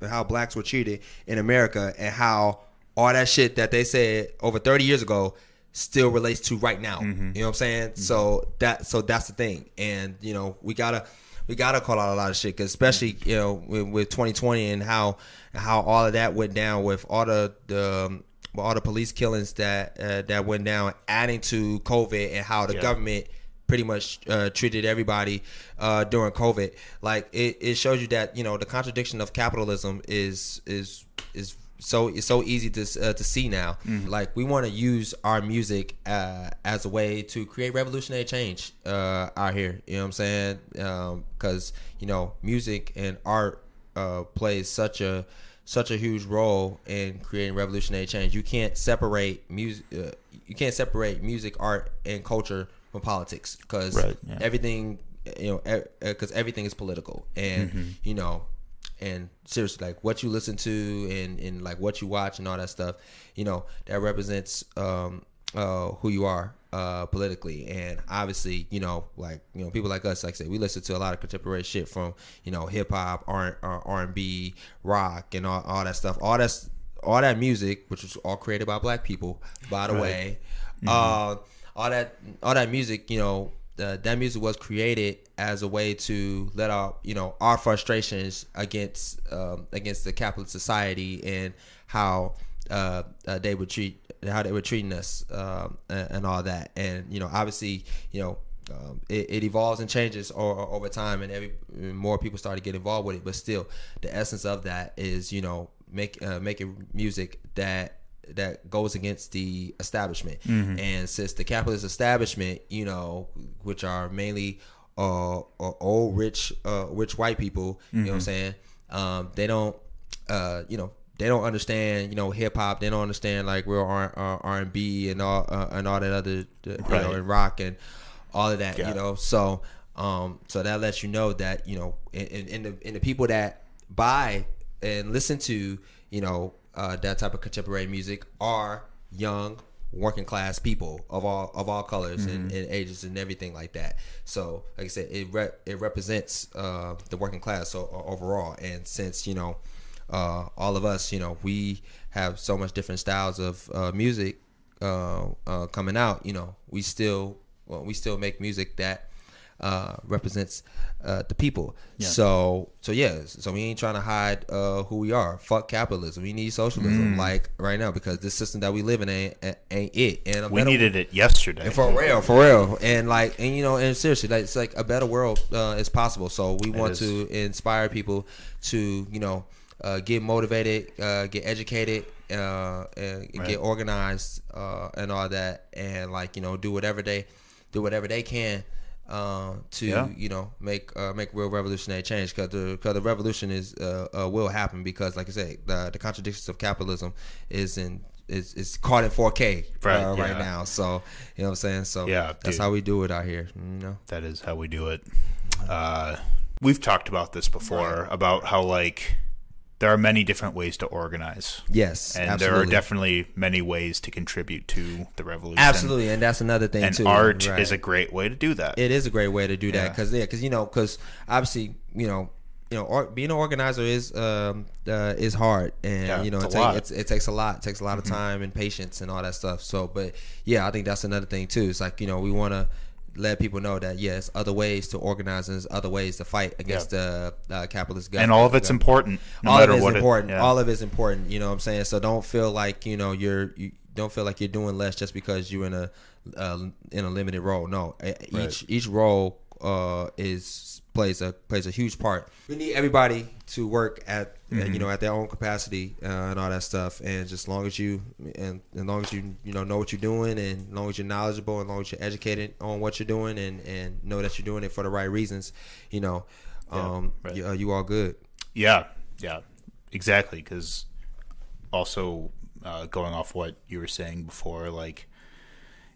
and how blacks were treated in America and how all that shit that they said over 30 years ago still relates to right now. Mm-hmm. You know what I'm saying? Mm-hmm. So that so that's the thing. And you know, we got to we got to call out a lot of shit cuz especially, you know, with, with 2020 and how how all of that went down with all the the um, um, all the police killings that uh, that went down adding to COVID and how the Yeah. government pretty much uh, treated everybody uh, during COVID. Like it, it shows you that you know the contradiction of capitalism is is is so it's so easy to uh, to see now. Like we want to use our music uh, as a way to create revolutionary change uh, out here. You know what I'm saying? Because you know music and art uh, plays such a such a huge role in creating revolutionary change. You can't separate music. Uh, you can't separate music, art, and culture from politics because Right, yeah. everything, you know, because everything is political, and Mm-hmm. you know, and seriously, like what you listen to and and like what you watch and all that stuff, you know, that represents um uh who you are uh politically. And obviously you know like you know people like us like I said we listen to a lot of contemporary shit from you know hip hop R R and B rock and all, all that stuff. All that's all that music which was all created by black people by the Right. way uh all that all that music you know uh, that music was created as a way to let out you know our frustrations against um, against the capitalist society and how uh, uh, they would treat how they were treating us um, and, and all that. And you know obviously you know um, it, it evolves and changes over time and every more people start to get involved with it. But still the essence of that is you know make uh, making music that that goes against the establishment. And since the capitalist establishment you know which are mainly uh, uh old rich uh rich white people you know what i'm saying? Um they don't uh you know they don't understand you know hip hop. They don't understand like real R uh, R and B and all uh, and all that other uh, you know and rock and all of that Yeah. you know? So um so that lets you know that you know in, in, the in the people that buy and listen to you know uh, that type of contemporary music are young working class people of all of all colors and, and ages and everything like that. So like i said it re- it represents uh, the working class so, o- overall. And since you know uh, all of us you know we have so much different styles of uh, music uh, uh, coming out you know we still well, we still make music that uh, represents uh, the people. Yeah. So so yeah, so we ain't trying to hide uh, who we are. Fuck capitalism. We need socialism Mm. like right now because this system that we live in ain't ain't it. And We needed it yesterday. and for real, for real, and like, and you know, and seriously, like, it's like a better world uh, is possible. So we want to inspire people to, you know, uh, get motivated, uh, get educated, uh, and Right. get organized, uh, and all that, and like, you know, do whatever they, do whatever they can. Uh, to Yeah. you know make uh, make real revolutionary change because the cause the revolution is uh, uh, will happen because like I say the the contradictions of capitalism is in is is caught in 4K Right, uh, right yeah. now so you know what I'm saying so Yeah, that's dude. how we do it out here you know that is how we do it. Uh, we've talked about this before about how like there are many different ways to organize, yes and absolutely. there are definitely many ways to contribute to the revolution. absolutely and that's another thing and too art right. is a great way to do that. it is a great way to do that Yeah. because yeah because you know because obviously you know you know or, being an organizer is um uh, is hard and Yeah, you know it, take, it's, it takes a lot it takes a lot of time and patience and all that stuff so but yeah i think that's another thing too it's like you know we want to let people know that yes, other ways to organize and there's other ways to fight against the uh, capitalist government. and all of it's important. No all of it's important. It, yeah. All of it's important. You know what I'm saying? So don't feel like you know you're you don't feel like you're doing less just because you're in a uh, in a limited role. No, E- each each role uh, is plays a plays a huge part. We need everybody to work at Mm-hmm. you know at their own capacity uh, and all that stuff. And just as long as you and as long as you you know know what you're doing, and as long as you're knowledgeable, and as long as you're educated on what you're doing, and and know that you're doing it for the right reasons, you know, um, right. you, uh, you all good. Yeah, yeah, exactly. Because also uh, going off what you were saying before, like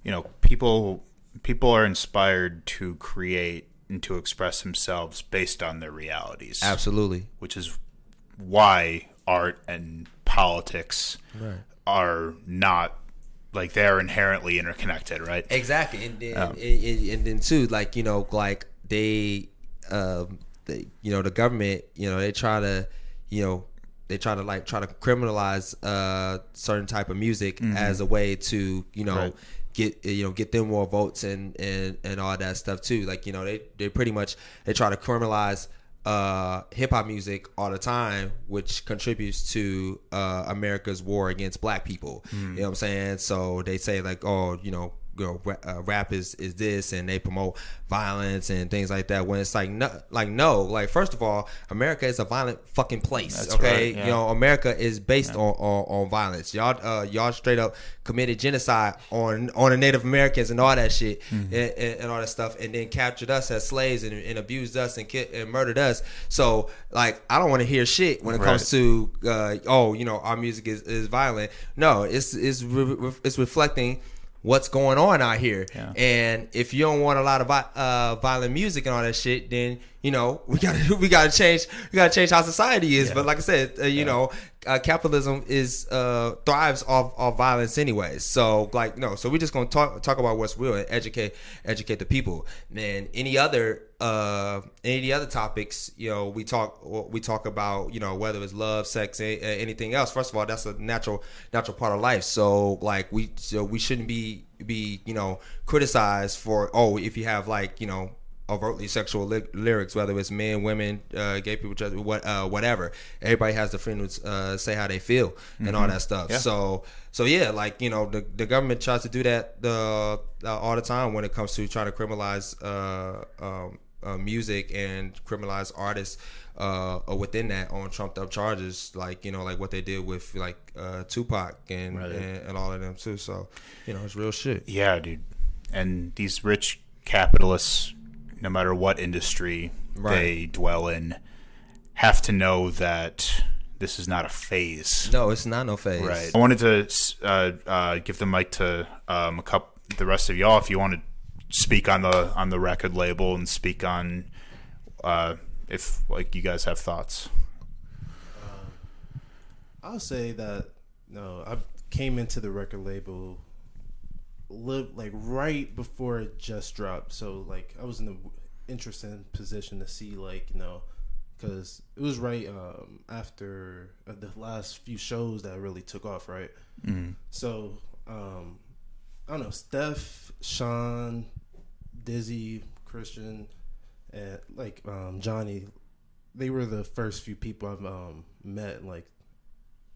you know, people people are inspired to create and to express themselves based on their realities, Absolutely. which is why art and politics Right. are not like they are inherently interconnected, right? Exactly, and then and, and, and then too, like you know, like they, um, they, you know, the government, you know, they try to, you know, they try to like try to criminalize uh certain type of music as a way to, you know. Right. Get you know get them more votes and, and and all that stuff too. Like you know they they pretty much they try to criminalize uh, hip hop music all the time, which contributes to uh, America's war against black people. You know what I'm saying? So they say like, oh, you know, you know, ra- uh, rap is, is this, and they promote violence and things like that. When it's like no, like no, like first of all, America is a violent fucking place. That's okay, right, yeah. you know, America is based on, on on violence. Y'all, uh, y'all straight up committed genocide on on the Native Americans and all that shit Mm-hmm. and, and, and all that stuff, and then captured us as slaves and, and abused us and ki- and murdered us. So, like, I don't want to hear shit when it comes to uh, oh, you know, our music is, is violent. No, it's it's re- it's reflecting what's going on out here. Yeah. And if you don't want a lot of uh, violent music and all that shit, then you know we got to we got to change we got to change how society is. But like I said, uh, you know, uh, capitalism is uh, thrives off off violence anyways. So like no, so we're just gonna talk talk about what's real and educate educate the people. And any other uh any of the other topics you know we talk we talk about you know whether it's love sex a- anything else first of all that's a natural natural part of life. So like we so we shouldn't be be you know criticized for oh if you have like you know overtly sexual ly- lyrics whether it's men women uh gay people what uh whatever. Everybody has the freedom to uh, say how they feel and all that stuff. Yeah. so so yeah like you know the, the government tries to do that the uh, all the time when it comes to trying to criminalize uh um uh, music and criminalize artists uh, within that on trumped up charges, like you know, like what they did with like uh, Tupac and, Right. and and all of them too. So you know, it's real shit. Yeah, dude. And these rich capitalists, no matter what industry they dwell in, have to know that this is not a phase. No, it's not no phase. Right. I wanted to uh, uh, give the mic to um, a couple, the rest of y'all if you want to speak on the on the record label and speak on uh, if like you guys have thoughts. I'll say that no, I came into the record label live like right before it just dropped. So like I was in an interesting position to see like you know because it was right um, after uh, the last few shows that really took off, right? So um, I don't know, Steph, Sean, Dizzy, Christian, and like um, Johnny. They were the first few people I've um, met. Like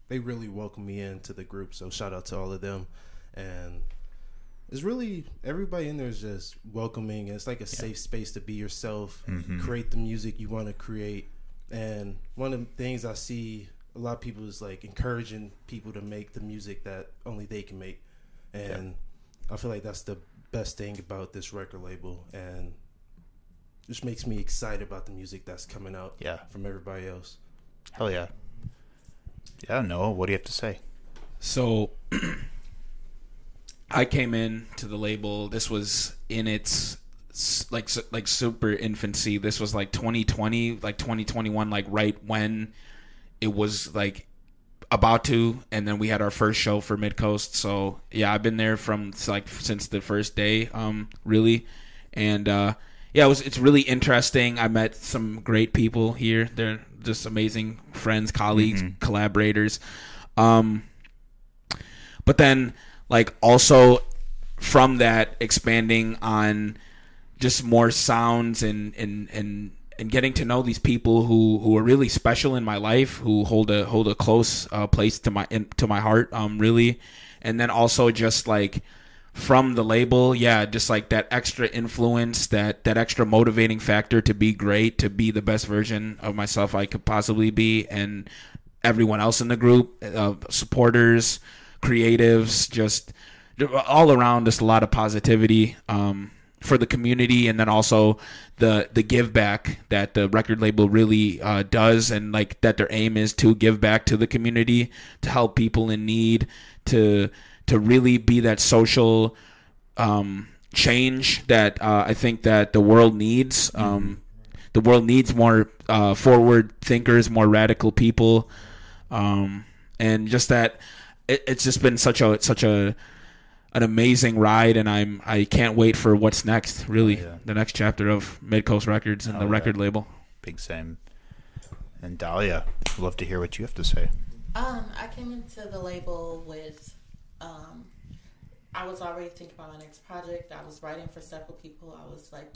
they really welcomed me into the group. So shout out to all of them. And it's really everybody in there is just welcoming. It's like a safe space to be yourself, create the music you want to create. And one of the things I see a lot of people is like encouraging people to make the music that only they can make. And I feel like that's the best thing about this record label. And just makes me excited about the music that's coming out Yeah. from everybody else. Hell yeah. Yeah, Noah, what do you have to say? So I came in to the label. This was in its like like super infancy. This was like 2020, like 2021, like right when it was like about to, and then we had our first show for Mid Coast. So yeah, I've been there from like since the first day, um, really, and uh, yeah, it was it's really interesting. I met some great people here. They're just amazing friends, colleagues, collaborators. Um, but then like also from that expanding on just more sounds and and and and getting to know these people who who are really special in my life, who hold a hold a close uh, place to my in, to my heart, um, really, and then also just like from the label, yeah, just like that extra influence, that that extra motivating factor to be great, to be the best version of myself I could possibly be, and everyone else in the group, uh, supporters, creatives, just all around, just a lot of positivity. Um, for the community and then also the the give back that the record label really uh, does and like that their aim is to give back to the community to help people in need to to really be that social um, change that uh, I think that the world needs. Um, the world needs more uh, forward thinkers, more radical people, um, and just that it, it's just been such a such a an amazing ride, and I'm I can't wait for what's next. Really, Oh, yeah. the next chapter of Midcoast Records and Oh, the yeah. record label. Big same. And Dahlia, I'd love to hear what you have to say. Um, I came into the label with, um, I was already thinking about my next project. I was writing for several people. I was like,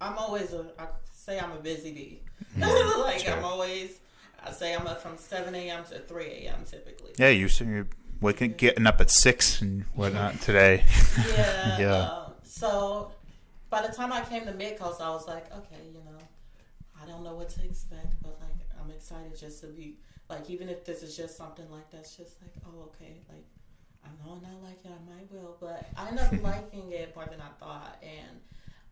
I'm always a, I say I'm a busy bee. like Sure. I'm always, I say I'm up from 7 a.m. to 3 a.m. typically. Yeah, you so you're waking, getting up at six and whatnot today. Yeah. Yeah. um, so by the time I came to Mid Coast, I was like, okay, you know, I don't know what to expect, but like I'm excited just to be like, even if this is just something like that's just like, oh, okay, like I know I not like it, I might will, but I ended up liking it more than I thought. And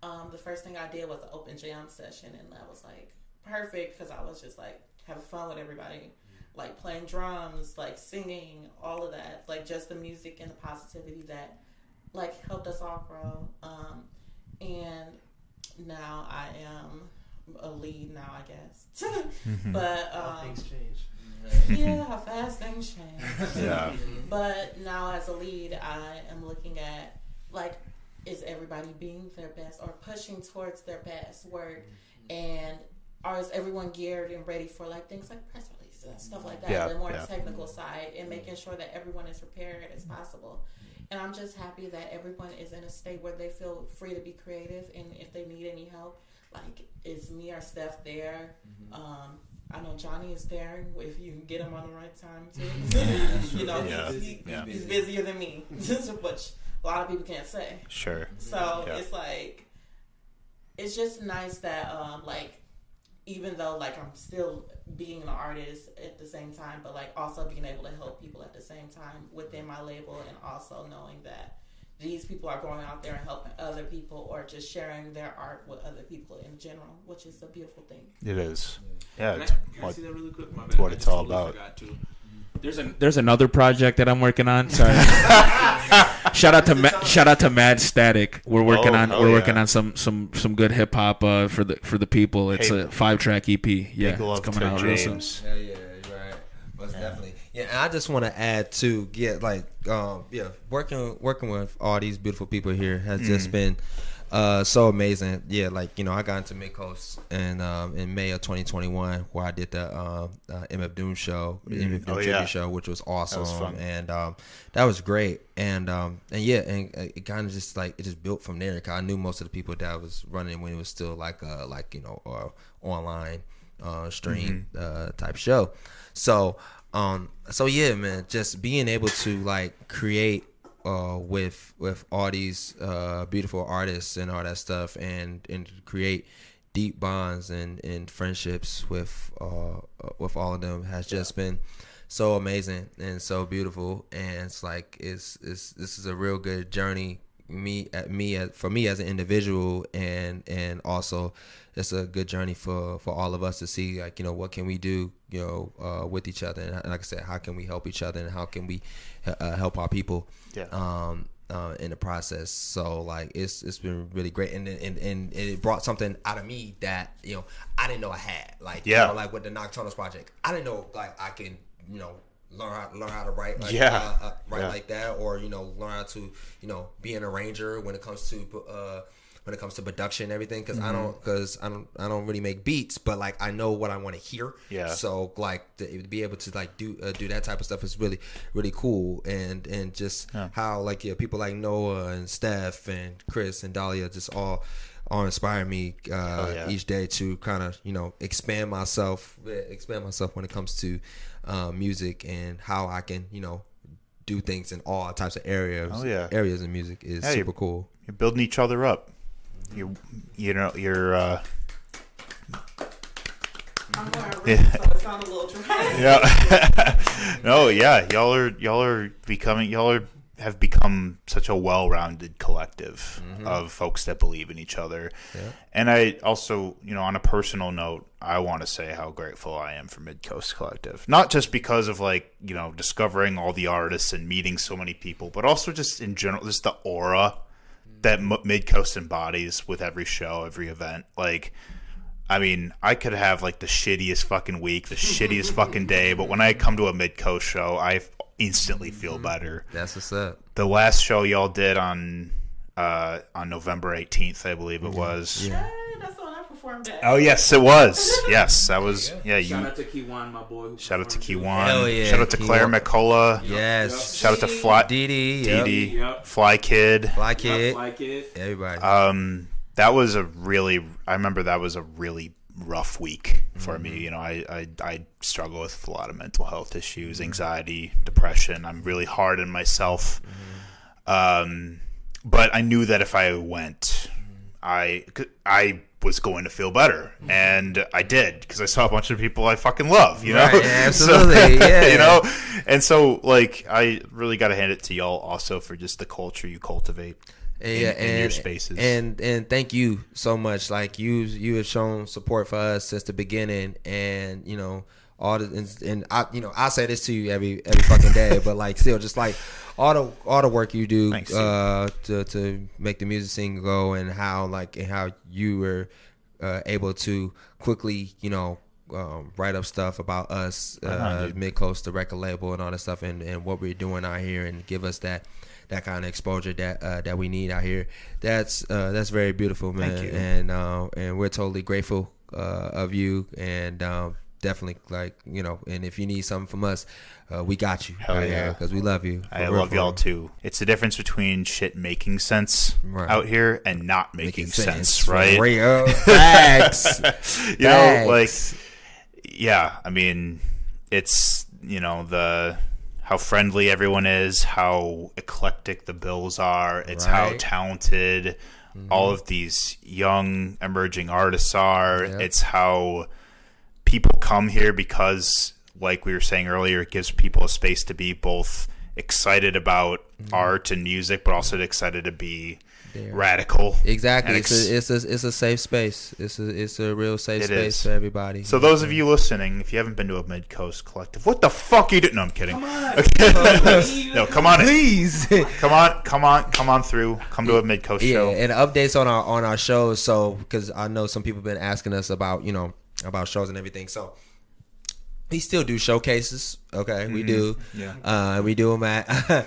um, the first thing I did was an open jam session, and that was like perfect because I was just like having fun with everybody. Like playing drums, like singing, all of that, like just the music and the positivity that like helped us all grow. Um, and now I am a lead now, I guess. but How um, things change. yeah, how fast things change. Yeah. But now as a lead, I am looking at like, is everybody being their best or pushing towards their best work, and or is everyone geared and ready for like things like press releases and stuff like that, Yeah, the more yeah. technical side, and making sure that everyone is prepared as possible. And I'm just happy that everyone is in a state where they feel free to be creative, and if they need any help, like is me or Steph there. Um, I know Johnny is there if you can get him on the right time too. you know, Yeah, he's, he- yeah. he's busier than me, which a lot of people can't say. Sure. So Yeah. it's like, it's just nice that um, like even though like I'm still being an artist at the same time, but like also being able to help people at the same time within my label, and also knowing that these people are going out there and helping other people or just sharing their art with other people in general, which is a beautiful thing. It is. Yeah. Can I, it's can I what- see that really quick? My it's bad. what I it's just all totally about. Forgot to. There's an there's another project that I'm working on. Sorry. shout out to Ma- shout out to Mad Static. We're working Oh, on we're working on some some some good hip hop uh, for the for the people. It's Hey, a five track EP. Yeah, it's coming to out real soon. Yeah, yeah, right. Most definitely. Yeah, and I just want to add to get like um yeah, working working with all these beautiful people here has Mm. just been uh so amazing. Yeah, like you know, I got into Midcoast and um in May of 2021 where I did the um uh, MF Doom show, the MF Doom Oh, yeah. show, which was awesome fun. and um that was great and um and yeah, and uh, it kind of just like it just built from there. 'cause I knew most of the people that was running when it was still like a like you know uh online uh stream uh type show. So um so yeah man just being able to like create uh with with all these uh beautiful artists and all that stuff and and create deep bonds and and friendships with uh with all of them has just been so amazing and so beautiful. And it's like it's it's this is a real good journey me at me as for me as an individual and and also it's a good journey for for all of us to see like you know what can we do you know uh, with each other and like I said how can we help each other and how can we uh, help our people Yeah. um uh, in the process so like it's it's been really great and and and it brought something out of me that you know I didn't know I had like you Yeah. know, like with the Nocturnals project I didn't know like I can you know learn how learn how to write like Yeah. uh, uh, write Yeah. like that or you know learn how to you know be an arranger when it comes to uh when it comes to production and everything because Mm-hmm. I don't because I don't I don't really make beats, but like I know what I want to hear. Yeah. So like to be able to like do uh, do that type of stuff is really really cool and and just how like yeah people like Noah and Steph and Chris and Dahlia just all all inspire me uh, Oh, yeah. each day to kind of you know expand myself expand myself when it comes to uh, music and how I can you know do things in all types of areas Oh, yeah. areas of music is Yeah, super cool You're building each other up. You you know you're uh, I'm going to Yeah. so it sounds a little dry. yeah. no, yeah, y'all are y'all are becoming y'all are have become such a well-rounded collective mm-hmm. of folks that believe in each other. And I also, you know, on a personal note, I want to say how grateful I am for Mid Coast Collective. Not just because of like, you know, discovering all the artists and meeting so many people, but also just in general just the aura mm-hmm. that Mid Coast embodies with every show, every event. Like I mean, I could have like the shittiest fucking week, the shittiest fucking day, but when I come to a mid coast show, I instantly feel better. that's what's up The last show y'all did on uh, on November eighteenth, I believe it was. Hey, that's the one I performed at. Oh yes, it was. Yes, that was. Yeah, you. Shout you. out to Kiwan, my boy. who Shout out to performed Kiwan. Hell yeah, Shout out to Claire Kiwan. McCullough. yes Shout out to Fly Didi yep. Dee Yep. Fly Kid. Fly too. Kid Fly Kid. everybody Um, that was a really. I remember that was a really rough week for Mm-hmm. me. You know, I, I I struggle with a lot of mental health issues, anxiety, depression. I'm really hard on myself. Mm-hmm. Um, but I knew that if I went, I I was going to feel better, Mm-hmm. and I did because I saw a bunch of people I fucking love. You know, Right, So- absolutely, yeah. you know, and so like I really got to hand it to y'all also for just the culture you cultivate. In, yeah, in your spaces. And and thank you so much. Like you you have shown support for us since the beginning, and you know all the and, and I you know I say this to you every every fucking day, but like still just like all the all the work you do Thanks, uh, to to make the music scene go, and how like and how you were uh, able to quickly you know. Um, write up stuff about us, uh. Mid Coast, the record label, and all that stuff, and, and what we're doing out here, and give us that that kind of exposure that uh, that we need out here. That's uh, that's very beautiful, man. Thank you. And uh, and we're totally grateful uh, of you, and um, definitely like you know. And if you need something from us, uh, we got you. Hell yeah. because we love you. I love y'all too. It's the difference between shit making sense Right. out here and not making, sense, for right? Real facts. you know, like yeah, I mean, it's you know the how friendly everyone is, how eclectic the bills are. It's how Right. Mm-hmm. talented all of these young emerging artists are. Yep. It's how people come here because, like we were saying earlier, it gives people a space to be both excited about Mm-hmm. art and music, but also excited to be There. radical. exactly. and It's a, it's a it's a safe space. It's a it's a real safe It space is. for everybody. So those of you listening, if you haven't been to a Mid Coast Collective, what the fuck you doing? No, I'm kidding. Come on. no, come on, please. come on, come on, come on through. Come to a Mid Coast yeah, show. and updates on our on our shows. So because I know some people have been asking us about you know about shows and everything. So we still do showcases. Okay, we do. Mm-hmm. Yeah. uh, we do them at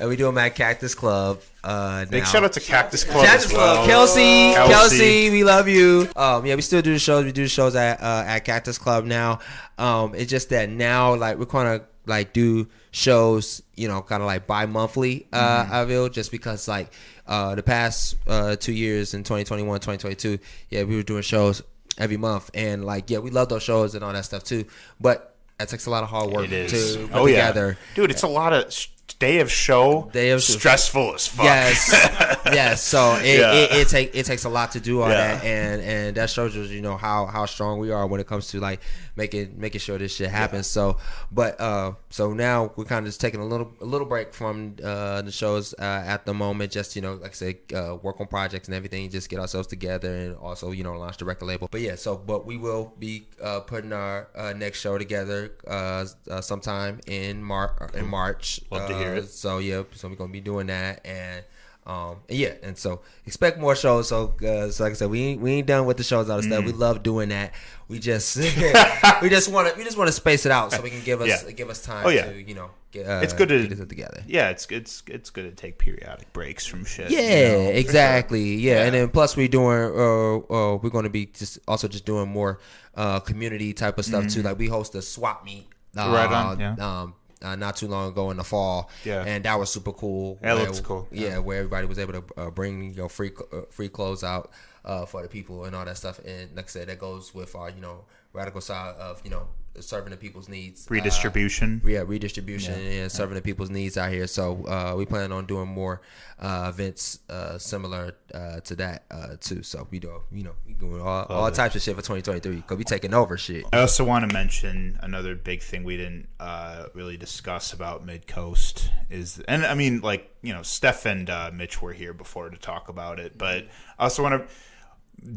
and we do them at Cactus Club. Uh, Big now. shout out to Cactus Club Cactus as well. Club, Kelsey, Kelsey. Kelsey, we love you. Um, yeah, we still do the shows. We do the shows at uh, at Cactus Club now. Um, it's just that now, like, we're kind of like do shows, you know, kind of like bi-monthly. Uh, Mm-hmm. I feel just because like uh, the past uh, two years in 2021, 2022, yeah, we were doing shows every month, and like, yeah, we love those shows and all that stuff too. But that takes a lot of hard work to put oh yeah, together. dude. It's a lot of day of show. Day of show. stressful as fuck. Yes, yes. So it, Yeah. it, it take it takes a lot to do all Yeah. that, and and that shows us, you know, how how strong we are when it comes to like making making sure this shit happens. So, but uh, so now we're kind of just taking a little a little break from uh the shows uh, at the moment, just you know, like I said, uh, work on projects and everything, just get ourselves together, and also you know launch the record label. But yeah, so but we will be uh, putting our uh, next show together uh, uh sometime in Mar in March. Love to hear Uh, it. So yeah, so we're gonna be doing that, and Um, and yeah, and so expect more shows. So, uh, so like I said, we ain't, we ain't done with the shows out of stuff. We love doing that. We just we just want to we just want to space it out so we can give us Yeah. give us time Oh, yeah. to you know get, uh, It's good to- get it together. Yeah, it's it's it's good to take periodic breaks from shit. you Yeah, know? exactly. Yeah. and then plus we're doing uh, uh we're going to be just also just doing more uh community type of stuff too. Like we host a swap meet. Uh, Mm-hmm. Right on, yeah. Um. Uh, not too long ago in the fall, Yeah. and that was super cool. That where- looks cool, Yeah, where everybody was able to uh, bring you know free uh, free clothes out uh, for the people and all that stuff. And like I said, that goes with our you know radical side of you know serving the people's needs. Uh, Redistribution. yeah, redistribution and serving the people's needs out here. So uh, we plan on doing more uh, events uh, similar uh, to that uh, too. So we do, you know, we doing all, all it. types of shit for 2023 because we taking over shit. I also want to mention another big thing we didn't uh, really discuss about Mid Coast is, and I mean, like you know, Steph and uh, Mitch were here before to talk about it, but I also want to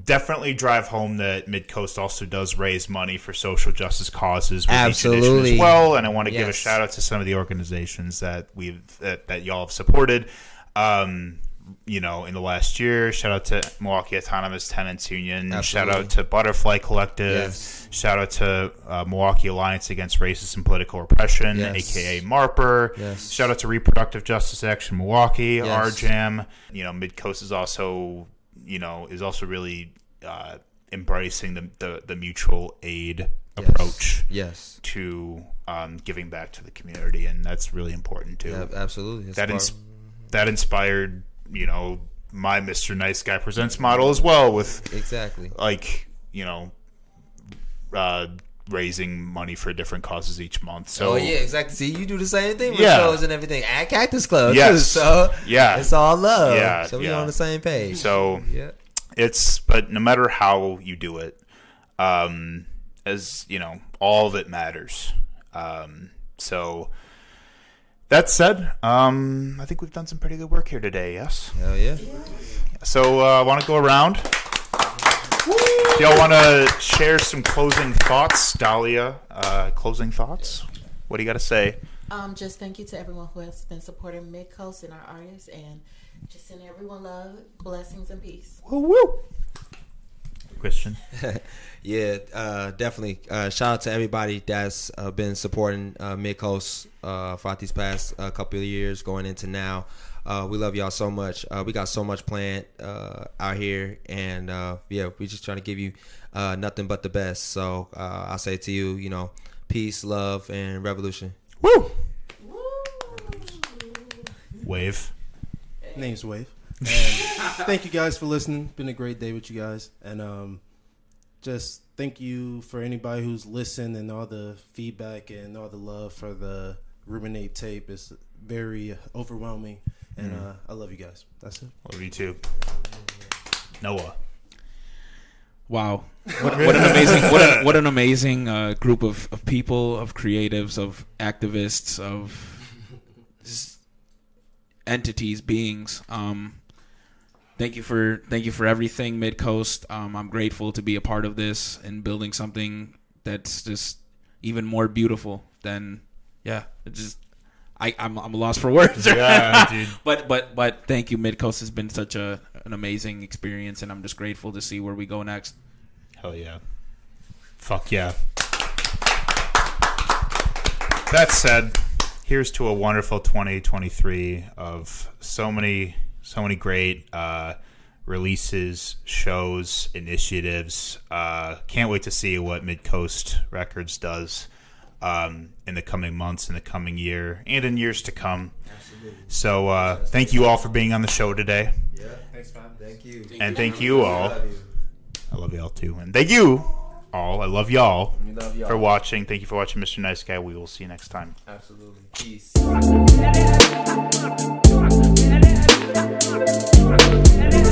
definitely drive home that Mid Coast also does raise money for social justice causes with each edition Absolutely. as well, and I want to give a shout out to some of the organizations that we've that, that y'all have supported. Um, you know, in the last year, shout out to Milwaukee Autonomous Tenants Union. Shout out to Butterfly Collective. Yes. Shout out to uh, Milwaukee Alliance Against Racist and Political Repression, Yes. aka MARPER. Yes. Shout out to Reproductive Justice Action Milwaukee, Yes. RJAM. You know, Midcoast is also, you know, is also really uh, embracing the, the the mutual aid Yes. approach Yes, to um, giving back to the community, and that's really important too. yeah, absolutely. It's that ins- that inspired, you know, my Mr. Nice Guy Presents model as well with exactly. like you know uh raising money for different causes each month so oh yeah, exactly. See, you do the same thing with Yeah. shows and everything at Cactus Club. Yes. too, so Yeah. it's all love. Yeah, so we yeah. on the same page. so yeah, it's but no matter how you do it um as you know all of it matters um so that said um i think we've done some pretty good work here today yes hell yeah. so uh, i want to go around if y'all want to share some closing thoughts dahlia uh closing thoughts? What do you got to say? Um, just thank you to everyone who has been supporting Mid Coast and our artists, and just send everyone love, blessings, and peace. woo woo christian Yeah, uh, definitely. Uh, shout out to everybody that's uh, been supporting uh, Mid Coast uh, throughout these past uh, couple of years, going into now. Uh, we love y'all so much. Uh, we got so much planned uh, out here, and uh, yeah, we just trying to give you uh, nothing but the best. So uh, I say to you, you know, peace, love, and revolution. woo wave Name's Wave. And thank you guys for listening. Been a great day with you guys. And um, just thank you for anybody who's listened and all the feedback and all the love for the Ruminate tape. It's very overwhelming. And uh, I love you guys. That's it. Love you too. Noah. Wow, what, what an amazing what an, what an amazing uh, group of, of people, of creatives, of activists, of entities, beings. Um, thank you for thank you for everything, Mid Coast. Um, I'm grateful to be a part of this and building something that's just even more beautiful than yeah. It just I I'm I'm lost for words. Yeah, dude. But but but thank you, Midcoast has been such a an amazing experience, and I'm just grateful to see where we go next. Hell yeah. Fuck yeah. That said, here's to a wonderful 2023 of so many so many great uh, releases, shows, initiatives. Uh, can't wait to see what Midcoast Records does um, in the coming months, in the coming year, and in years to come. So, uh, thank you all for being on the show today, Yeah, thanks, fam. Thank you. and thank you all. I love y'all too, and thank you all. I love y'all love y'all. for watching. Thank you for watching, Mr. Nice Guy. We will see you next time. Absolutely. Peace. Thank